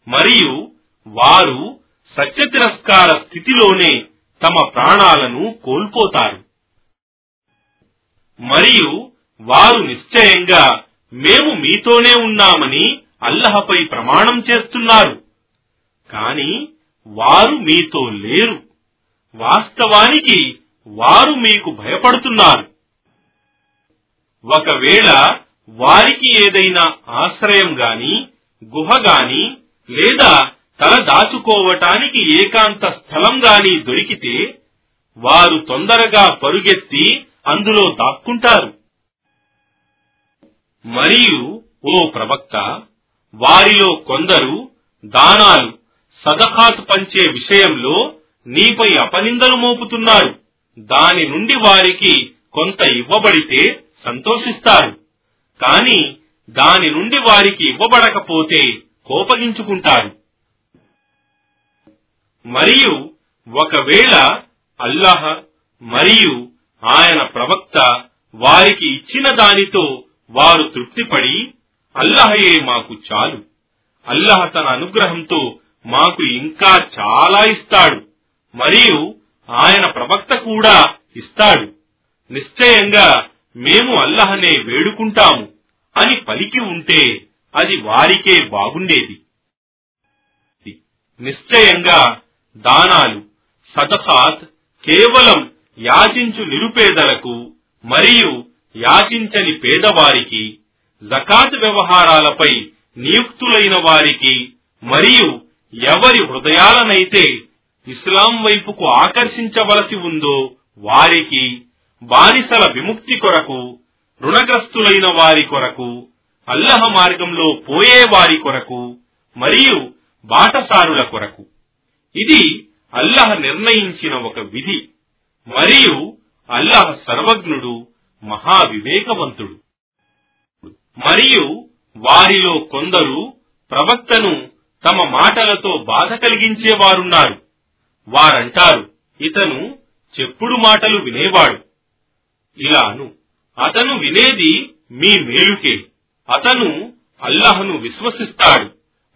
మరియు వారు సత్య తిరస్కార స్థితిలోనే తమ ప్రాణాలను కోల్పోతారు. మరియు వారు నిశ్చయంగా మేము మీతోనే ఉన్నామని అల్లహపై ప్రమాణం చేస్తున్నారు. కాని వారు మీతో లేరు. వాస్తవానికి వారు మీకు భయపడుతున్నారు. ఒకవేళ వారికి ఏదైనా ఆశ్రయం గాని గుహ గాని లేదా తల దాచుకోవటానికి ఏకాంత స్థలం గాని దొరికితే వారు తొందరగా పరుగెత్తి అందులో దాక్కుంటారు. మరియు ఓ ప్రవక్త వారిలో కొందరు దానాలు సదఖాత్ పంచే విషయంలో నీపై అపనిందలు మోపుతున్నారు. దాని నుండి వారికి కొంత ఇవ్వబడితే సంతోషిస్తారు. కాని దాని నుండి వారికి ఇవ్వబడకపోతే కోపగించుకుంటారు. మరియు ఒకవేళ అల్లాహ మరియు ఆయన ప్రవక్త వారికి ఇచ్చిన దానితో వారు తృప్తిపడి అల్లహయే మాకు చాలు. అల్లహ తన అనుగ్రహంతో మాకు ఇంకా చాలా ఇస్తాడు. మరియు ఆయన ప్రవక్త కూడా ఇస్తాడు. నిశ్చయంగా మేము అల్లహనే వేడుకుంటాము అని పలికి ఉంటే అది వారికే బాగుండేది. నిశ్చయంగా దానాలు సదఖాత్ కేవలం యాచించు నిరుపేదలకు మరియు యాచించని పేదవారికి జకాత్ వ్యవహారాలపై నియుక్తులైన వారికి మరియు ఎవరి హృదయాలనైతే ఇస్లాం వైపుకు ఆకర్షించవలసి ఉందో వారికి బానిసల విముక్తి కొరకు రుణగ్రస్తులైన వారి కొరకు అల్లహ మార్గంలో పోయే వారి కొరకు మరియు బాటసారుల కొరకు. ఇది అల్లహ నిర్ణయించిన ఒక విధి మరియు అల్లహ సర్వజ్ఞుడు మహావివేకవంతుడు. మరియు వారిలో కొందరు ప్రవక్తను తమ మాటలతో బాధ కలిగించేవారున్నారు. వారంటారు. ఇతను చెప్పుడు మాటలు వినేవాడు. ఇలాను అతను వినేది మీ మేలుకే. అతను అల్లహను విశ్వసిస్తాడు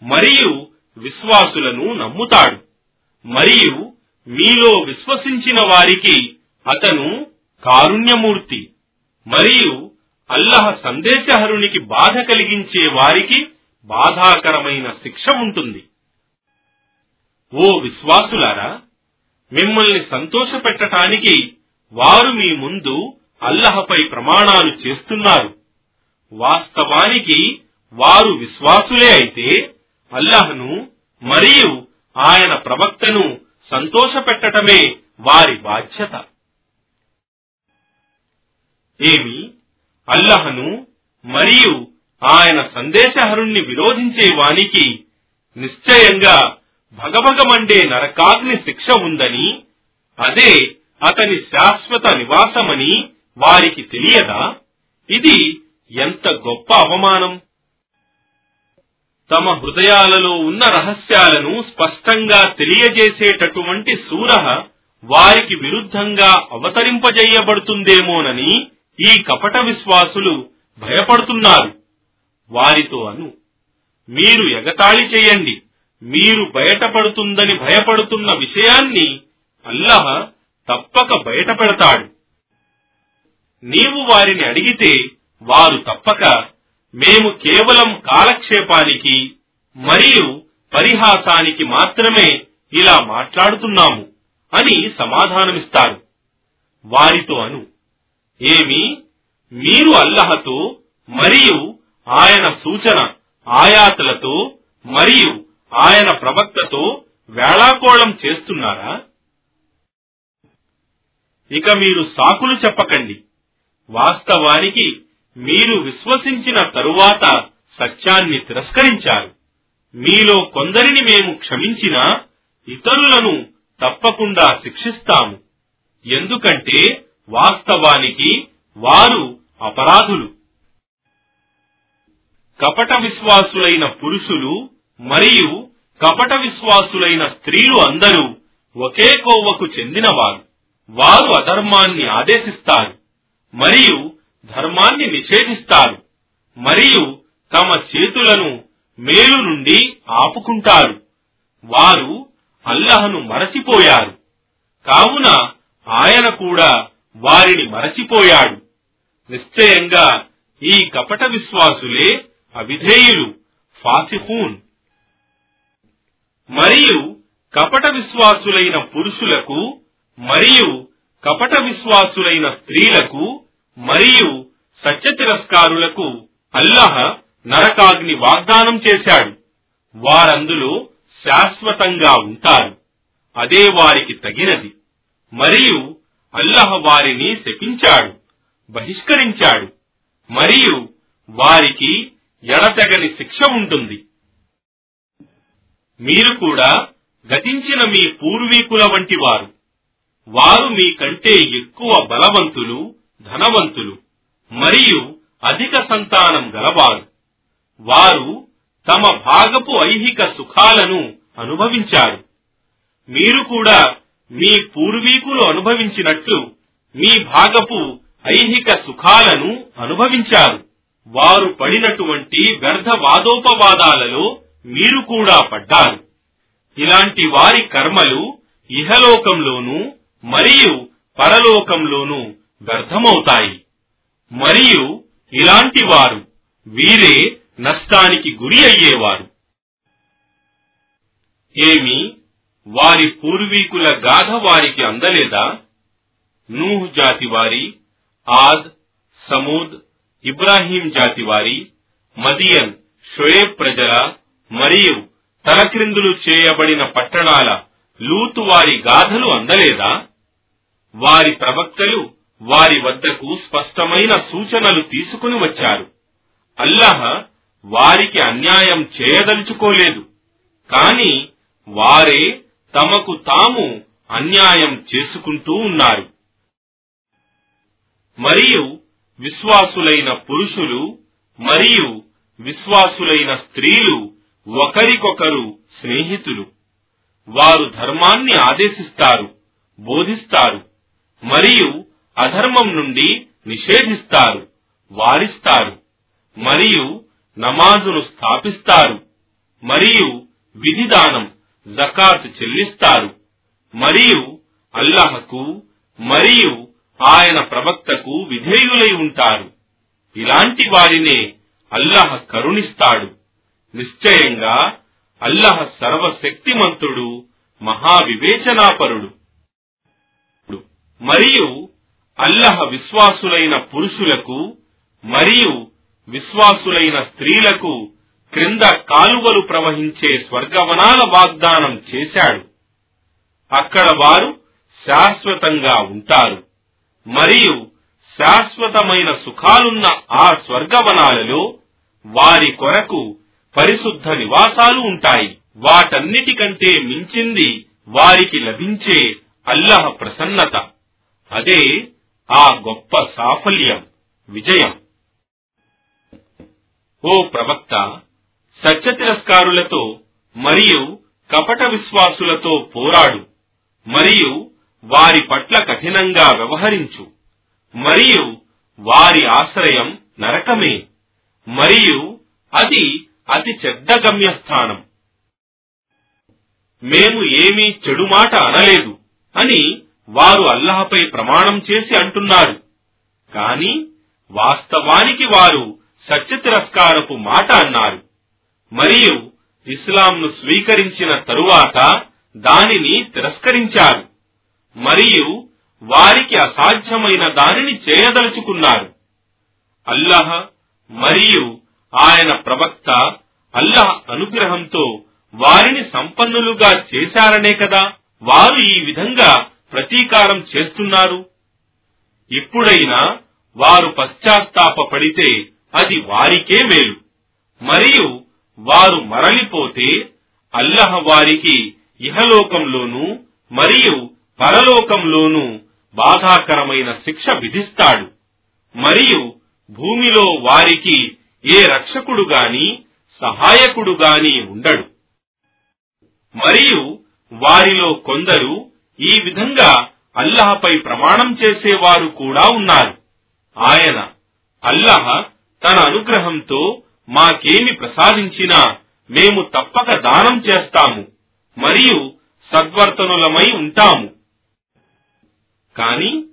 మరియు విశ్వాసులను నమ్ముతాడు. మరియు మీలో విశ్వసించిన వారికి అతను కారుణ్యమూర్తి. మరియు అల్లహ సందేశహరునికి బాధ కలిగించే వారికి బాధాకరమైన శిక్ష ఉంటుంది. ఓ విశ్వాసులారా మిమ్మల్ని సంతోషపెట్టటానికి వారు మీ ముందు అల్లహపై ప్రమాణాలు చేస్తున్నారు. వాస్తవానికి వారు విశ్వాసులే అయితే అల్లహను మరియు ఆయన ప్రవక్తను సంతోషపెట్టటమే వారి బాధ్యత. ఏమి? అల్లహను మరియు ఆయన సందేశహరుణ్ణి విరోధించే వానికి నిశ్చయంగా భగభగమండే నరకాగ్ని శిక్ష ఉందని అదే అతని శాశ్వత నివాసమని వారికి తెలియదా? ఇది ఎంత గొప్ప అవమానం! తమ హృదయాలలో ఉన్న రహస్యాలను స్పష్టంగా తెలియజేసేటటువంటి సూర వారికి విరుద్ధంగా అవతరింపజేయబడుతుందేమోనని ఈ కపట విశ్వాసులు భయపడుతున్నారు. వారితో అను మీరు ఎగతాళి చేయండి. మీరు బయటపడుతుందని భయపడుతున్న విషయాన్ని అల్లహ తప్పక బయటపెడతాడు. నీవు వారిని అడిగితే వారు తప్పక మేము కేవలం కాలక్షేపానికి మరియు పరిహాసానికి మాత్రమే ఇలా మాట్లాడుతున్నాము అని సమాధానమిస్తారు. వారితో అను ఏమి? మీరు అల్లహతో మరియు ఆయన సూచన ఆయాతలతో మరియు ఆయన ప్రవక్తతో వేళాకోళం చేస్తున్నారా? ఇక మీరు సాకులు చెప్పకండి. వాస్తవానికి మీరు విశ్వసించిన తరువాత సత్యాన్ని తిరస్కరించారు. మీలో కొందరిని మేము క్షమించినా ఇతరులను తప్పకుండా శిక్షిస్తాము. ఎందుకంటే వాస్తవానికి వారు అపరాధులు. కపట విశ్వాసులైన పురుషులు మరియు కపట విశ్వాసులైన స్త్రీలు అందరూ ఒకే కోవకు చెందినవారు. వారు అధర్మాన్ని ఆదేశిస్తారు మరియు ధర్మాన్ని నిషేధిస్తారు మరియు తమ చేతులను మేలు నుండి ఆపుకుంటారు. వారు అల్లహను మరచిపోయారు. కావున ఆయన కూడా వారిని మరచిపోయాడు. నిశ్చయంగా ఈ కపట విశ్వాసులే అవిధేయులు ఫాసిహూన్. మరియు కపట విశ్వాసులైన పురుషులకు మరియు కపట విశ్వాసులైన స్త్రీలకు మరియు సత్య తిరస్కారులకు అల్లహ నరకాగ్ని వాగ్దానం చేశాడు. వారందులో శాశ్వతంగా ఉంటారు. అదే వారికి తగినది. మరియు అల్లహ వారిని శపించాడు బహిష్కరించాడు. మరియు వారికి ఎడతెగని శిక్ష ఉంటుంది. మీరు కూడా గతించిన మీ పూర్వీకుల వంటి వారు వారు మీకంటే ఎక్కువ బలవంతులు ధనవంతులు మరియు అధిక సంతానం గలవారు. వారు తమ భాగపు ఐహిక సుఖాలను అనుభవించారు. మీరు కూడా మీ పూర్వీకులు అనుభవించినట్లు మీ భాగపు ఐహిక సుఖాలను అనుభవించారు. వారు పడినటువంటి వ్యర్థ వాదోపవాదాలలో మీరు కూడా పడ్డారు. ఇలాంటి వారి కర్మలు ఇహలోకంలోనూ మరియు పరలోకంలోనూ వ్యర్థమవుతాయి. మరియు ఇలాంటి వారు వీరే నష్టానికి గురి అయ్యేవారు. ఏమి వారి పూర్వీకుల గాథ వారికి అందలేదా? నూహ్ జాతి వారి ఆద్ సమూద్ ఇబ్రాహీం జాతి వారి మదియన్ షోయేబ్ ప్రజల మరియు తలక్రిందులు చేయబడిన పట్టణాల లూతు వారి గాథలు అందలేదా? వారి ప్రవక్తలు వారి వద్దకు స్పష్టమైన సూచనలు తీసుకుని వచ్చారు. అల్లాహ్ వారికి అన్యాయం చేయదలుచుకోలేదు. కాని వారే తమకు తాము అన్యాయం చేసుకుంటూ ఉన్నారు. మరియు విశ్వాసులైన పురుషులు మరియు విశ్వాసులైన స్త్రీలు ఒకరికొకరు స్నేహితులు. వారు ధర్మాన్ని ఆదేశిస్తారు బోధిస్తారు మరియు అధర్మం నుండి నిషేధిస్తారు వారిస్తారు మరియు నమాజును స్థాపిస్తారు మరియు విధిదానం జకాత్ చెల్లిస్తారు మరియు అల్లహకు మరియు ఆయన ప్రవక్తకు విధేయులై ఉంటారు. ఇలాంటి వారినే అల్లాహ్ కరుణిస్తాడు. నిశ్చయంగా అల్లహ సర్వశక్తిమంతుడు మహావివేచనాపరుడు. మరియు అల్లహ విశ్వాసులైన పురుషులకు మరియు విశ్వాసులైన స్త్రీలకు క్రింద కాలువలు ప్రవహించే స్వర్గవనాల వాగ్దానం చేశాడు. అక్కడ వారు శాశ్వతంగా ఉంటారు. మరియు శాశ్వతమైన సుఖాలున్న ఆ స్వర్గవనాలలో వారి కొరకు పరిశుద్ధ నివాసాలు ఉంటాయి. వాటన్నిటికంటే మించింది వారికి లభించే అల్లహ ప్రసన్నత. అదే ఆ గొప్ప సాఫల్యం విజయం. ఓ ప్రవక్త సత్య తిరస్కారులతో మరియు కపట విశ్వాసులతో పోరాడు. మరియు వారి పట్ల కఠినంగా వ్యవహరించు. మరియు వారి ఆశ్రయం నరకమే. మరియు అది అతి చెడ్డ గమ్యస్థానం. మేము ఏమీ చెడు మాట అనలేదు అని వారు అల్లహపై ప్రమాణం చేసి అంటున్నారు. కాని వాస్తవానికి వారు సత్య తిరస్కారపు మాట అన్నారు. మరియు ఇస్లాంను స్వీకరించిన తరువాత దానిని తిరస్కరించారు. మరియు వారికి అసాధ్యమైన దానిని చేయదలుచుకున్నారు. అల్లహ మరియు ఆయన ప్రవక్త అల్లాహ్ అనుగ్రహంతో వారిని సంపన్నులుగా చేశారనే కదా వారు ఈ విధంగా ప్రతీకారం చేస్తున్నారు. ఇప్పుడైనా వారు పశ్చాత్తాపపడితే అది వారికే మేలు. మరియు వారు మరలిపోతే అల్లహ వారికి ఇహలోకంలోనూ మరియు పరలోకంలోనూ బాధాకరమైన శిక్ష విధిస్తాడు. మరియు భూమిలో వారికి ఏ రక్షకుడు గాని సహాయకుడు గాని ఉండడు. మరియు వారిలో కొందరు ఈ విధంగా అల్లహపై ప్రమాణం చేసేవారు కూడా ఉన్నారు. ఆయన అల్లహ తన అనుగ్రహంతో మాకేమి ప్రసాదించినా మేము తప్పక దానం చేస్తాము మరియు సద్వర్తనులమై ఉంటాము. కాని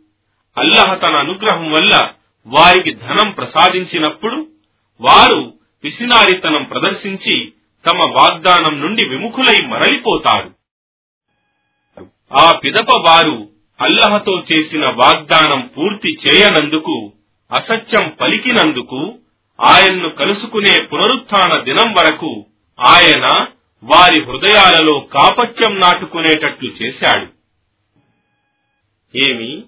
అల్లహ తన అనుగ్రహం వల్ల వారికి ధనం ప్రసాదించినప్పుడు వారు పిసినారితనం ప్రదర్శించి తమ వాగ్దానం నుండి విముఖులై మరలిపోతారు. ఆ పిదప వారు అల్లహతో చేసిన వాగ్దానం పూర్తి చేయనందుకు అసత్యం పలికినందుకు ఆయన్ను కలుసుకునే పునరుత్న దినం వరకు ఆయన వారి హృదయాలలో కాపత్యం నాటుకునేటట్లు చేశాడు. ఏమి?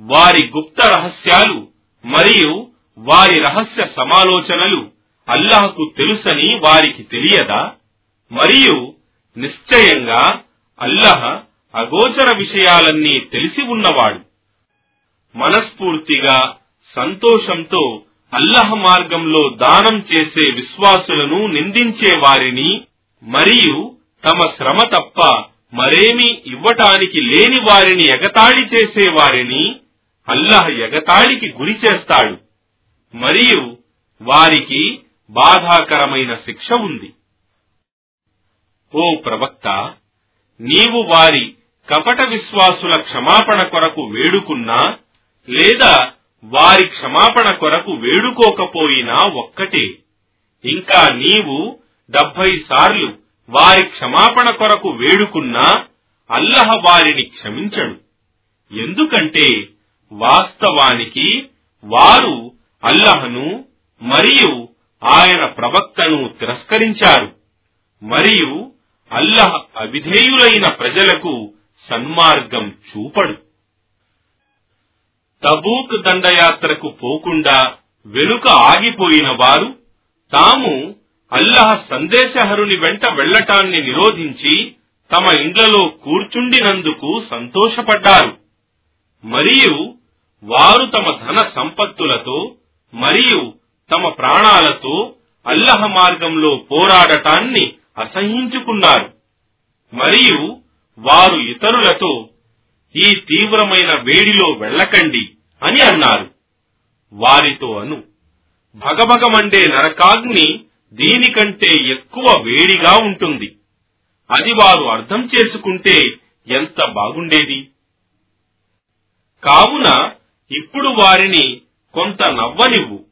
వారి గుప్త రహస్యాలు మరియు వారి రహస్య సమాలోచనలు అల్లాహకు తెలుసని వారికి తెలియదా? మరియు నిశ్చయంగా అల్లహ అగోచర విషయాలన్నీ తెలిసి ఉన్నవాడు. మనస్ఫూర్తిగా సంతోషంతో అల్లహ మార్గంలో దానం చేసే విశ్వాసులను నిందించే వారిని మరియు తమ శ్రమ తప్ప మరేమీ ఇవ్వటానికి లేని వారిని ఎగతాళి చేసే వారిని అల్లహ ఎగతాళికి గురి చేస్తాడు. మరియు వారికి బాధాకరమైన శిక్ష ఉంది. ఓ ప్రవక్త నీవు వారి కపట విశ్వాసుల క్షమాపణ కొరకు వేడుకున్నా లేదా వారి క్షమాపణ కొరకు వేడుకోకపోయినా ఒక్కటే. ఇంకా నీవు డెబ్బై సార్లు వారి క్షమాపణ కొరకు వేడుకున్నా అల్లహ వారిని క్షమించడు. ఎందుకంటే వాస్తవానికి వారు అల్లహను మరియు ఆయన ప్రవక్తను తిరస్కరించారు మరియు అల్లహ అవిధేయులైన ప్రజలకు సన్మార్గం చూపడు. తబూక్ దండయాత్రకు పోకుండా వెనుక ఆగిపోయిన వారు తాము అల్లహ సందేశహరుని వెంట వెళ్ళటాన్ని నిరోధించి తమ ఇండ్లలో కూర్చుండినందుకు సంతోషపడ్డారు. మరియు వారు తమ ధన సంపత్తులతో మరియు తమ ప్రాణాలతో అల్లహ మార్గంలో పోరాడటాన్ని అసహించుకున్నారు. మరియు వారు ఇతరులతో ఈ తీవ్రమైన వేడిలో వెళ్ళకండి అని అన్నారు. వారితో అను భగభగమండే నరకాగ్ని దీనికంటే ఎక్కువ వేడిగా ఉంటుంది. అది వారు అర్థం చేసుకుంటే ఎంత బాగుండేది? కావున ఇప్పుడు వారిని కొంత నవ్వనివ్వు.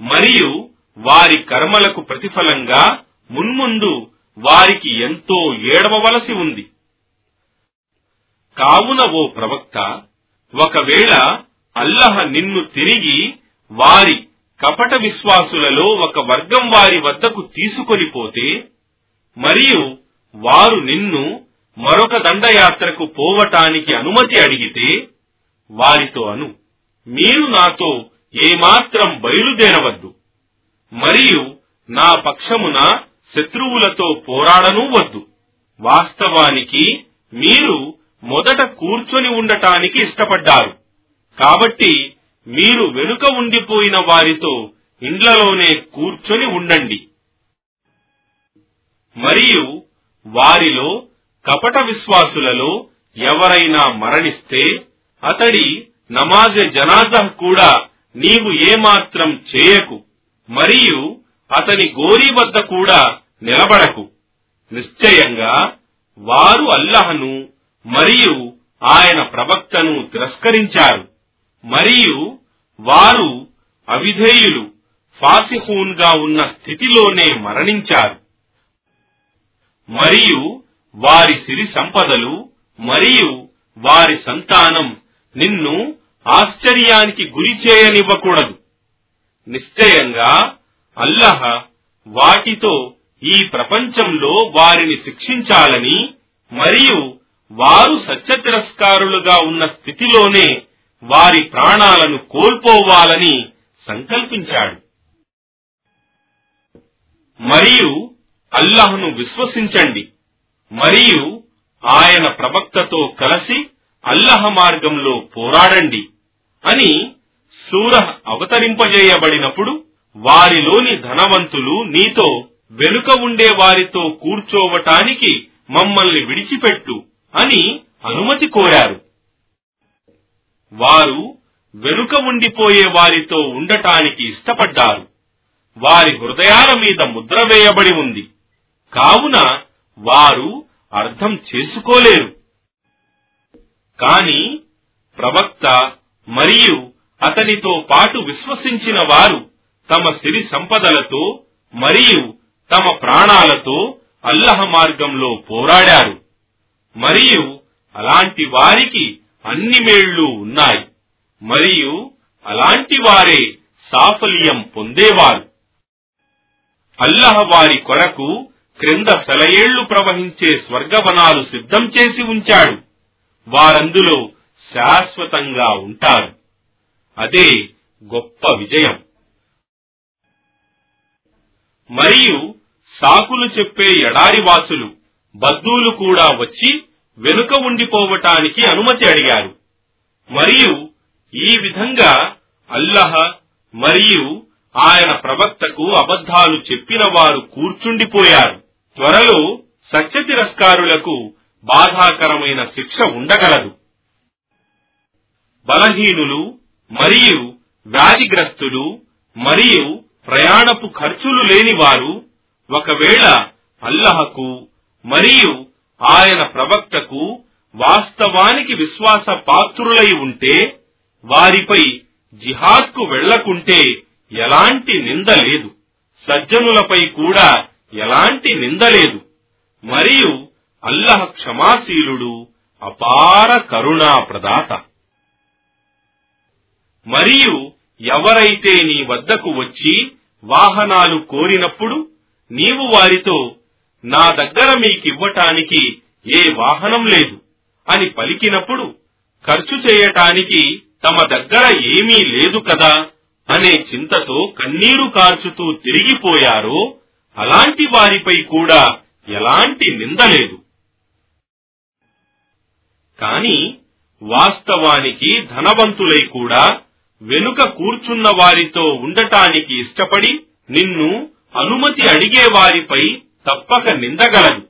మరియు వారి కర్మలకు ప్రతిఫలంగా మున్ముందు వారికి ఎంతో ఏడవవలసి ఉంది. కావున ఓ ప్రవక్త ఒకవేళ అల్లహ నిన్ను తిరిగి వారి కపట విశ్వాసులలో ఒక వర్గం వారి వద్దకు తీసుకొని పోతే మరియు వారు నిన్ను మరొక దండయాత్రకు పోవటానికి అనుమతి అడిగితే వారితో అను. మీరు నాతో ఏమాత్రం బయలుదేరవద్దు. మరియు నా పక్షమున శత్రువులతో పోరాడనూ వద్దు వాస్తవానికి మీరు మొదట కూర్చొని ఉండటానికి ఇష్టపడ్డారు. కాబట్టి మీరు వెనుక ఉండిపోయిన వారితో ఇండ్లలోనే కూర్చొని ఉండండి. మరియు వారిలో కపట విశ్వాసులలో ఎవరైనా మరణిస్తే అతడి నమాజ్ జనాజా కూడా నీవు ఏమాత్రం చేయకు మరియు అతని గోరి వద్ద కూడా నిలబడకు. నిశ్చయంగా వారు అల్లహను మరియు ఆయన ప్రవక్తను తిరస్కరించారు. మరియు వారు అవిధేయులు ఫాసిహూన్గా ఉన్న స్థితిలోనే మరణించారు. మరియు వారి సిరి సంపదలు మరియు వారి సంతానం నిన్ను ఆశ్చర్యానికి గురి చేయనివ్వకూడదు. నిశ్చయంగా అల్లహ వాటితో ఈ ప్రపంచంలో వారిని శిక్షించాలని మరియు వారు సత్య తిరస్కారులుగా ఉన్న స్థితిలోనే వారి ప్రాణాలను కోల్పోవాలని సంకల్పించాడు. మరియు అల్లహను విశ్వసించండి. మరియు ఆయన ప్రవక్తతో కలిసి అల్లహ మార్గంలో పోరాడండి. అని సూరహ్ అవతరింపజేయబడినప్పుడు వారిలోని ధనవంతులు నీతో వెనుక ఉండే వారితో కూర్చోవటానికి మమ్మల్ని విడిచిపెట్టు అని అనుమతి కోరారు. వారు వెనుక ఉండిపోయే వారితో ఉండటానికి ఇష్టపడ్డారు. వారి హృదయాల మీద ముద్ర వేయబడి ఉంది. కావున వారు అర్థం చేసుకోలేరు. కాని ప్రవక్త మరియు అతనితో పాటు విశ్వసించిన వారు తమ సిరి సంపదలతో మరియు తమ ప్రాణాలతో అల్లహ మార్గంలో పోరాడారు. మరియు అలాంటి వారికి అన్ని మేళ్ళు ఉన్నాయి. మరియు అలాంటి వారే సాఫల్యం పొందేవారు. అల్లహ వారి కొరకు క్రింద సెలయేళ్ళు ప్రవహించే స్వర్గవనాలు సిద్ధం చేసి ఉంచాడు. వారందులో శాశ్వతంగా ఉంటారు. అదే గొప్ప విజయం. మరియు సాకులు చెప్పే ఎడారివాసులు బద్దూలు కూడా వచ్చి వెనుక ఉండిపోవటానికి అనుమతి అడిగారు. మరియు ఈ విధంగా అల్లహ మరియు ఆయన ప్రవక్తకు అబద్ధాలు చెప్పిన వారు కూర్చుండిపోయారు. త్వరలో సత్య తిరస్కారులకు బాధాకరమైన శిక్ష ఉండగలదు. బలహీనులు మరియు వ్యాధిగ్రస్తులు మరియు ప్రయాణపు ఖర్చులు లేని వారు ఒకవేళ అల్లహకు మరియు ఆయన ప్రవక్తకు వాస్తవానికి విశ్వాస పాత్రులై ఉంటే వారిపై జిహాద్కు వెళ్ళకుంటే ఎలాంటి నింద లేదు. సజ్జనులపై కూడా ఎలాంటి నింద లేదు. మరియు అల్లహ క్షమాశీలుడు అపార కరుణా ప్రదాత మరియు ఎవరైతే నీ వద్దకు వచ్చి వాహనాలు కోరినప్పుడు నీవు వారితో నా దగ్గర మీకివ్వటానికి ఏ వాహనం లేదు అని పలికినప్పుడు ఖర్చు చేయటానికి తమ దగ్గర ఏమీ లేదు కదా అనే చింతతో కన్నీరు కార్చుతూ తిరిగిపోయారో అలాంటి వారిపై కూడా ఎలాంటి నిందలేదు కాని వాస్తవానికి ధనవంతులై కూడా వెనుక కూర్చున్న వారితో ఉండటానికి ఇష్టపడి నిన్ను అనుమతి అడిగే వారిపై తప్పక నిందగలదు.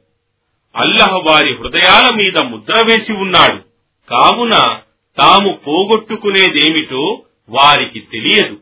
అల్లహ వారి హృదయాల మీద ముద్ర వేసి ఉన్నాడు. కావున తాము పోగొట్టుకునేదేమిటో వారికి తెలియదు.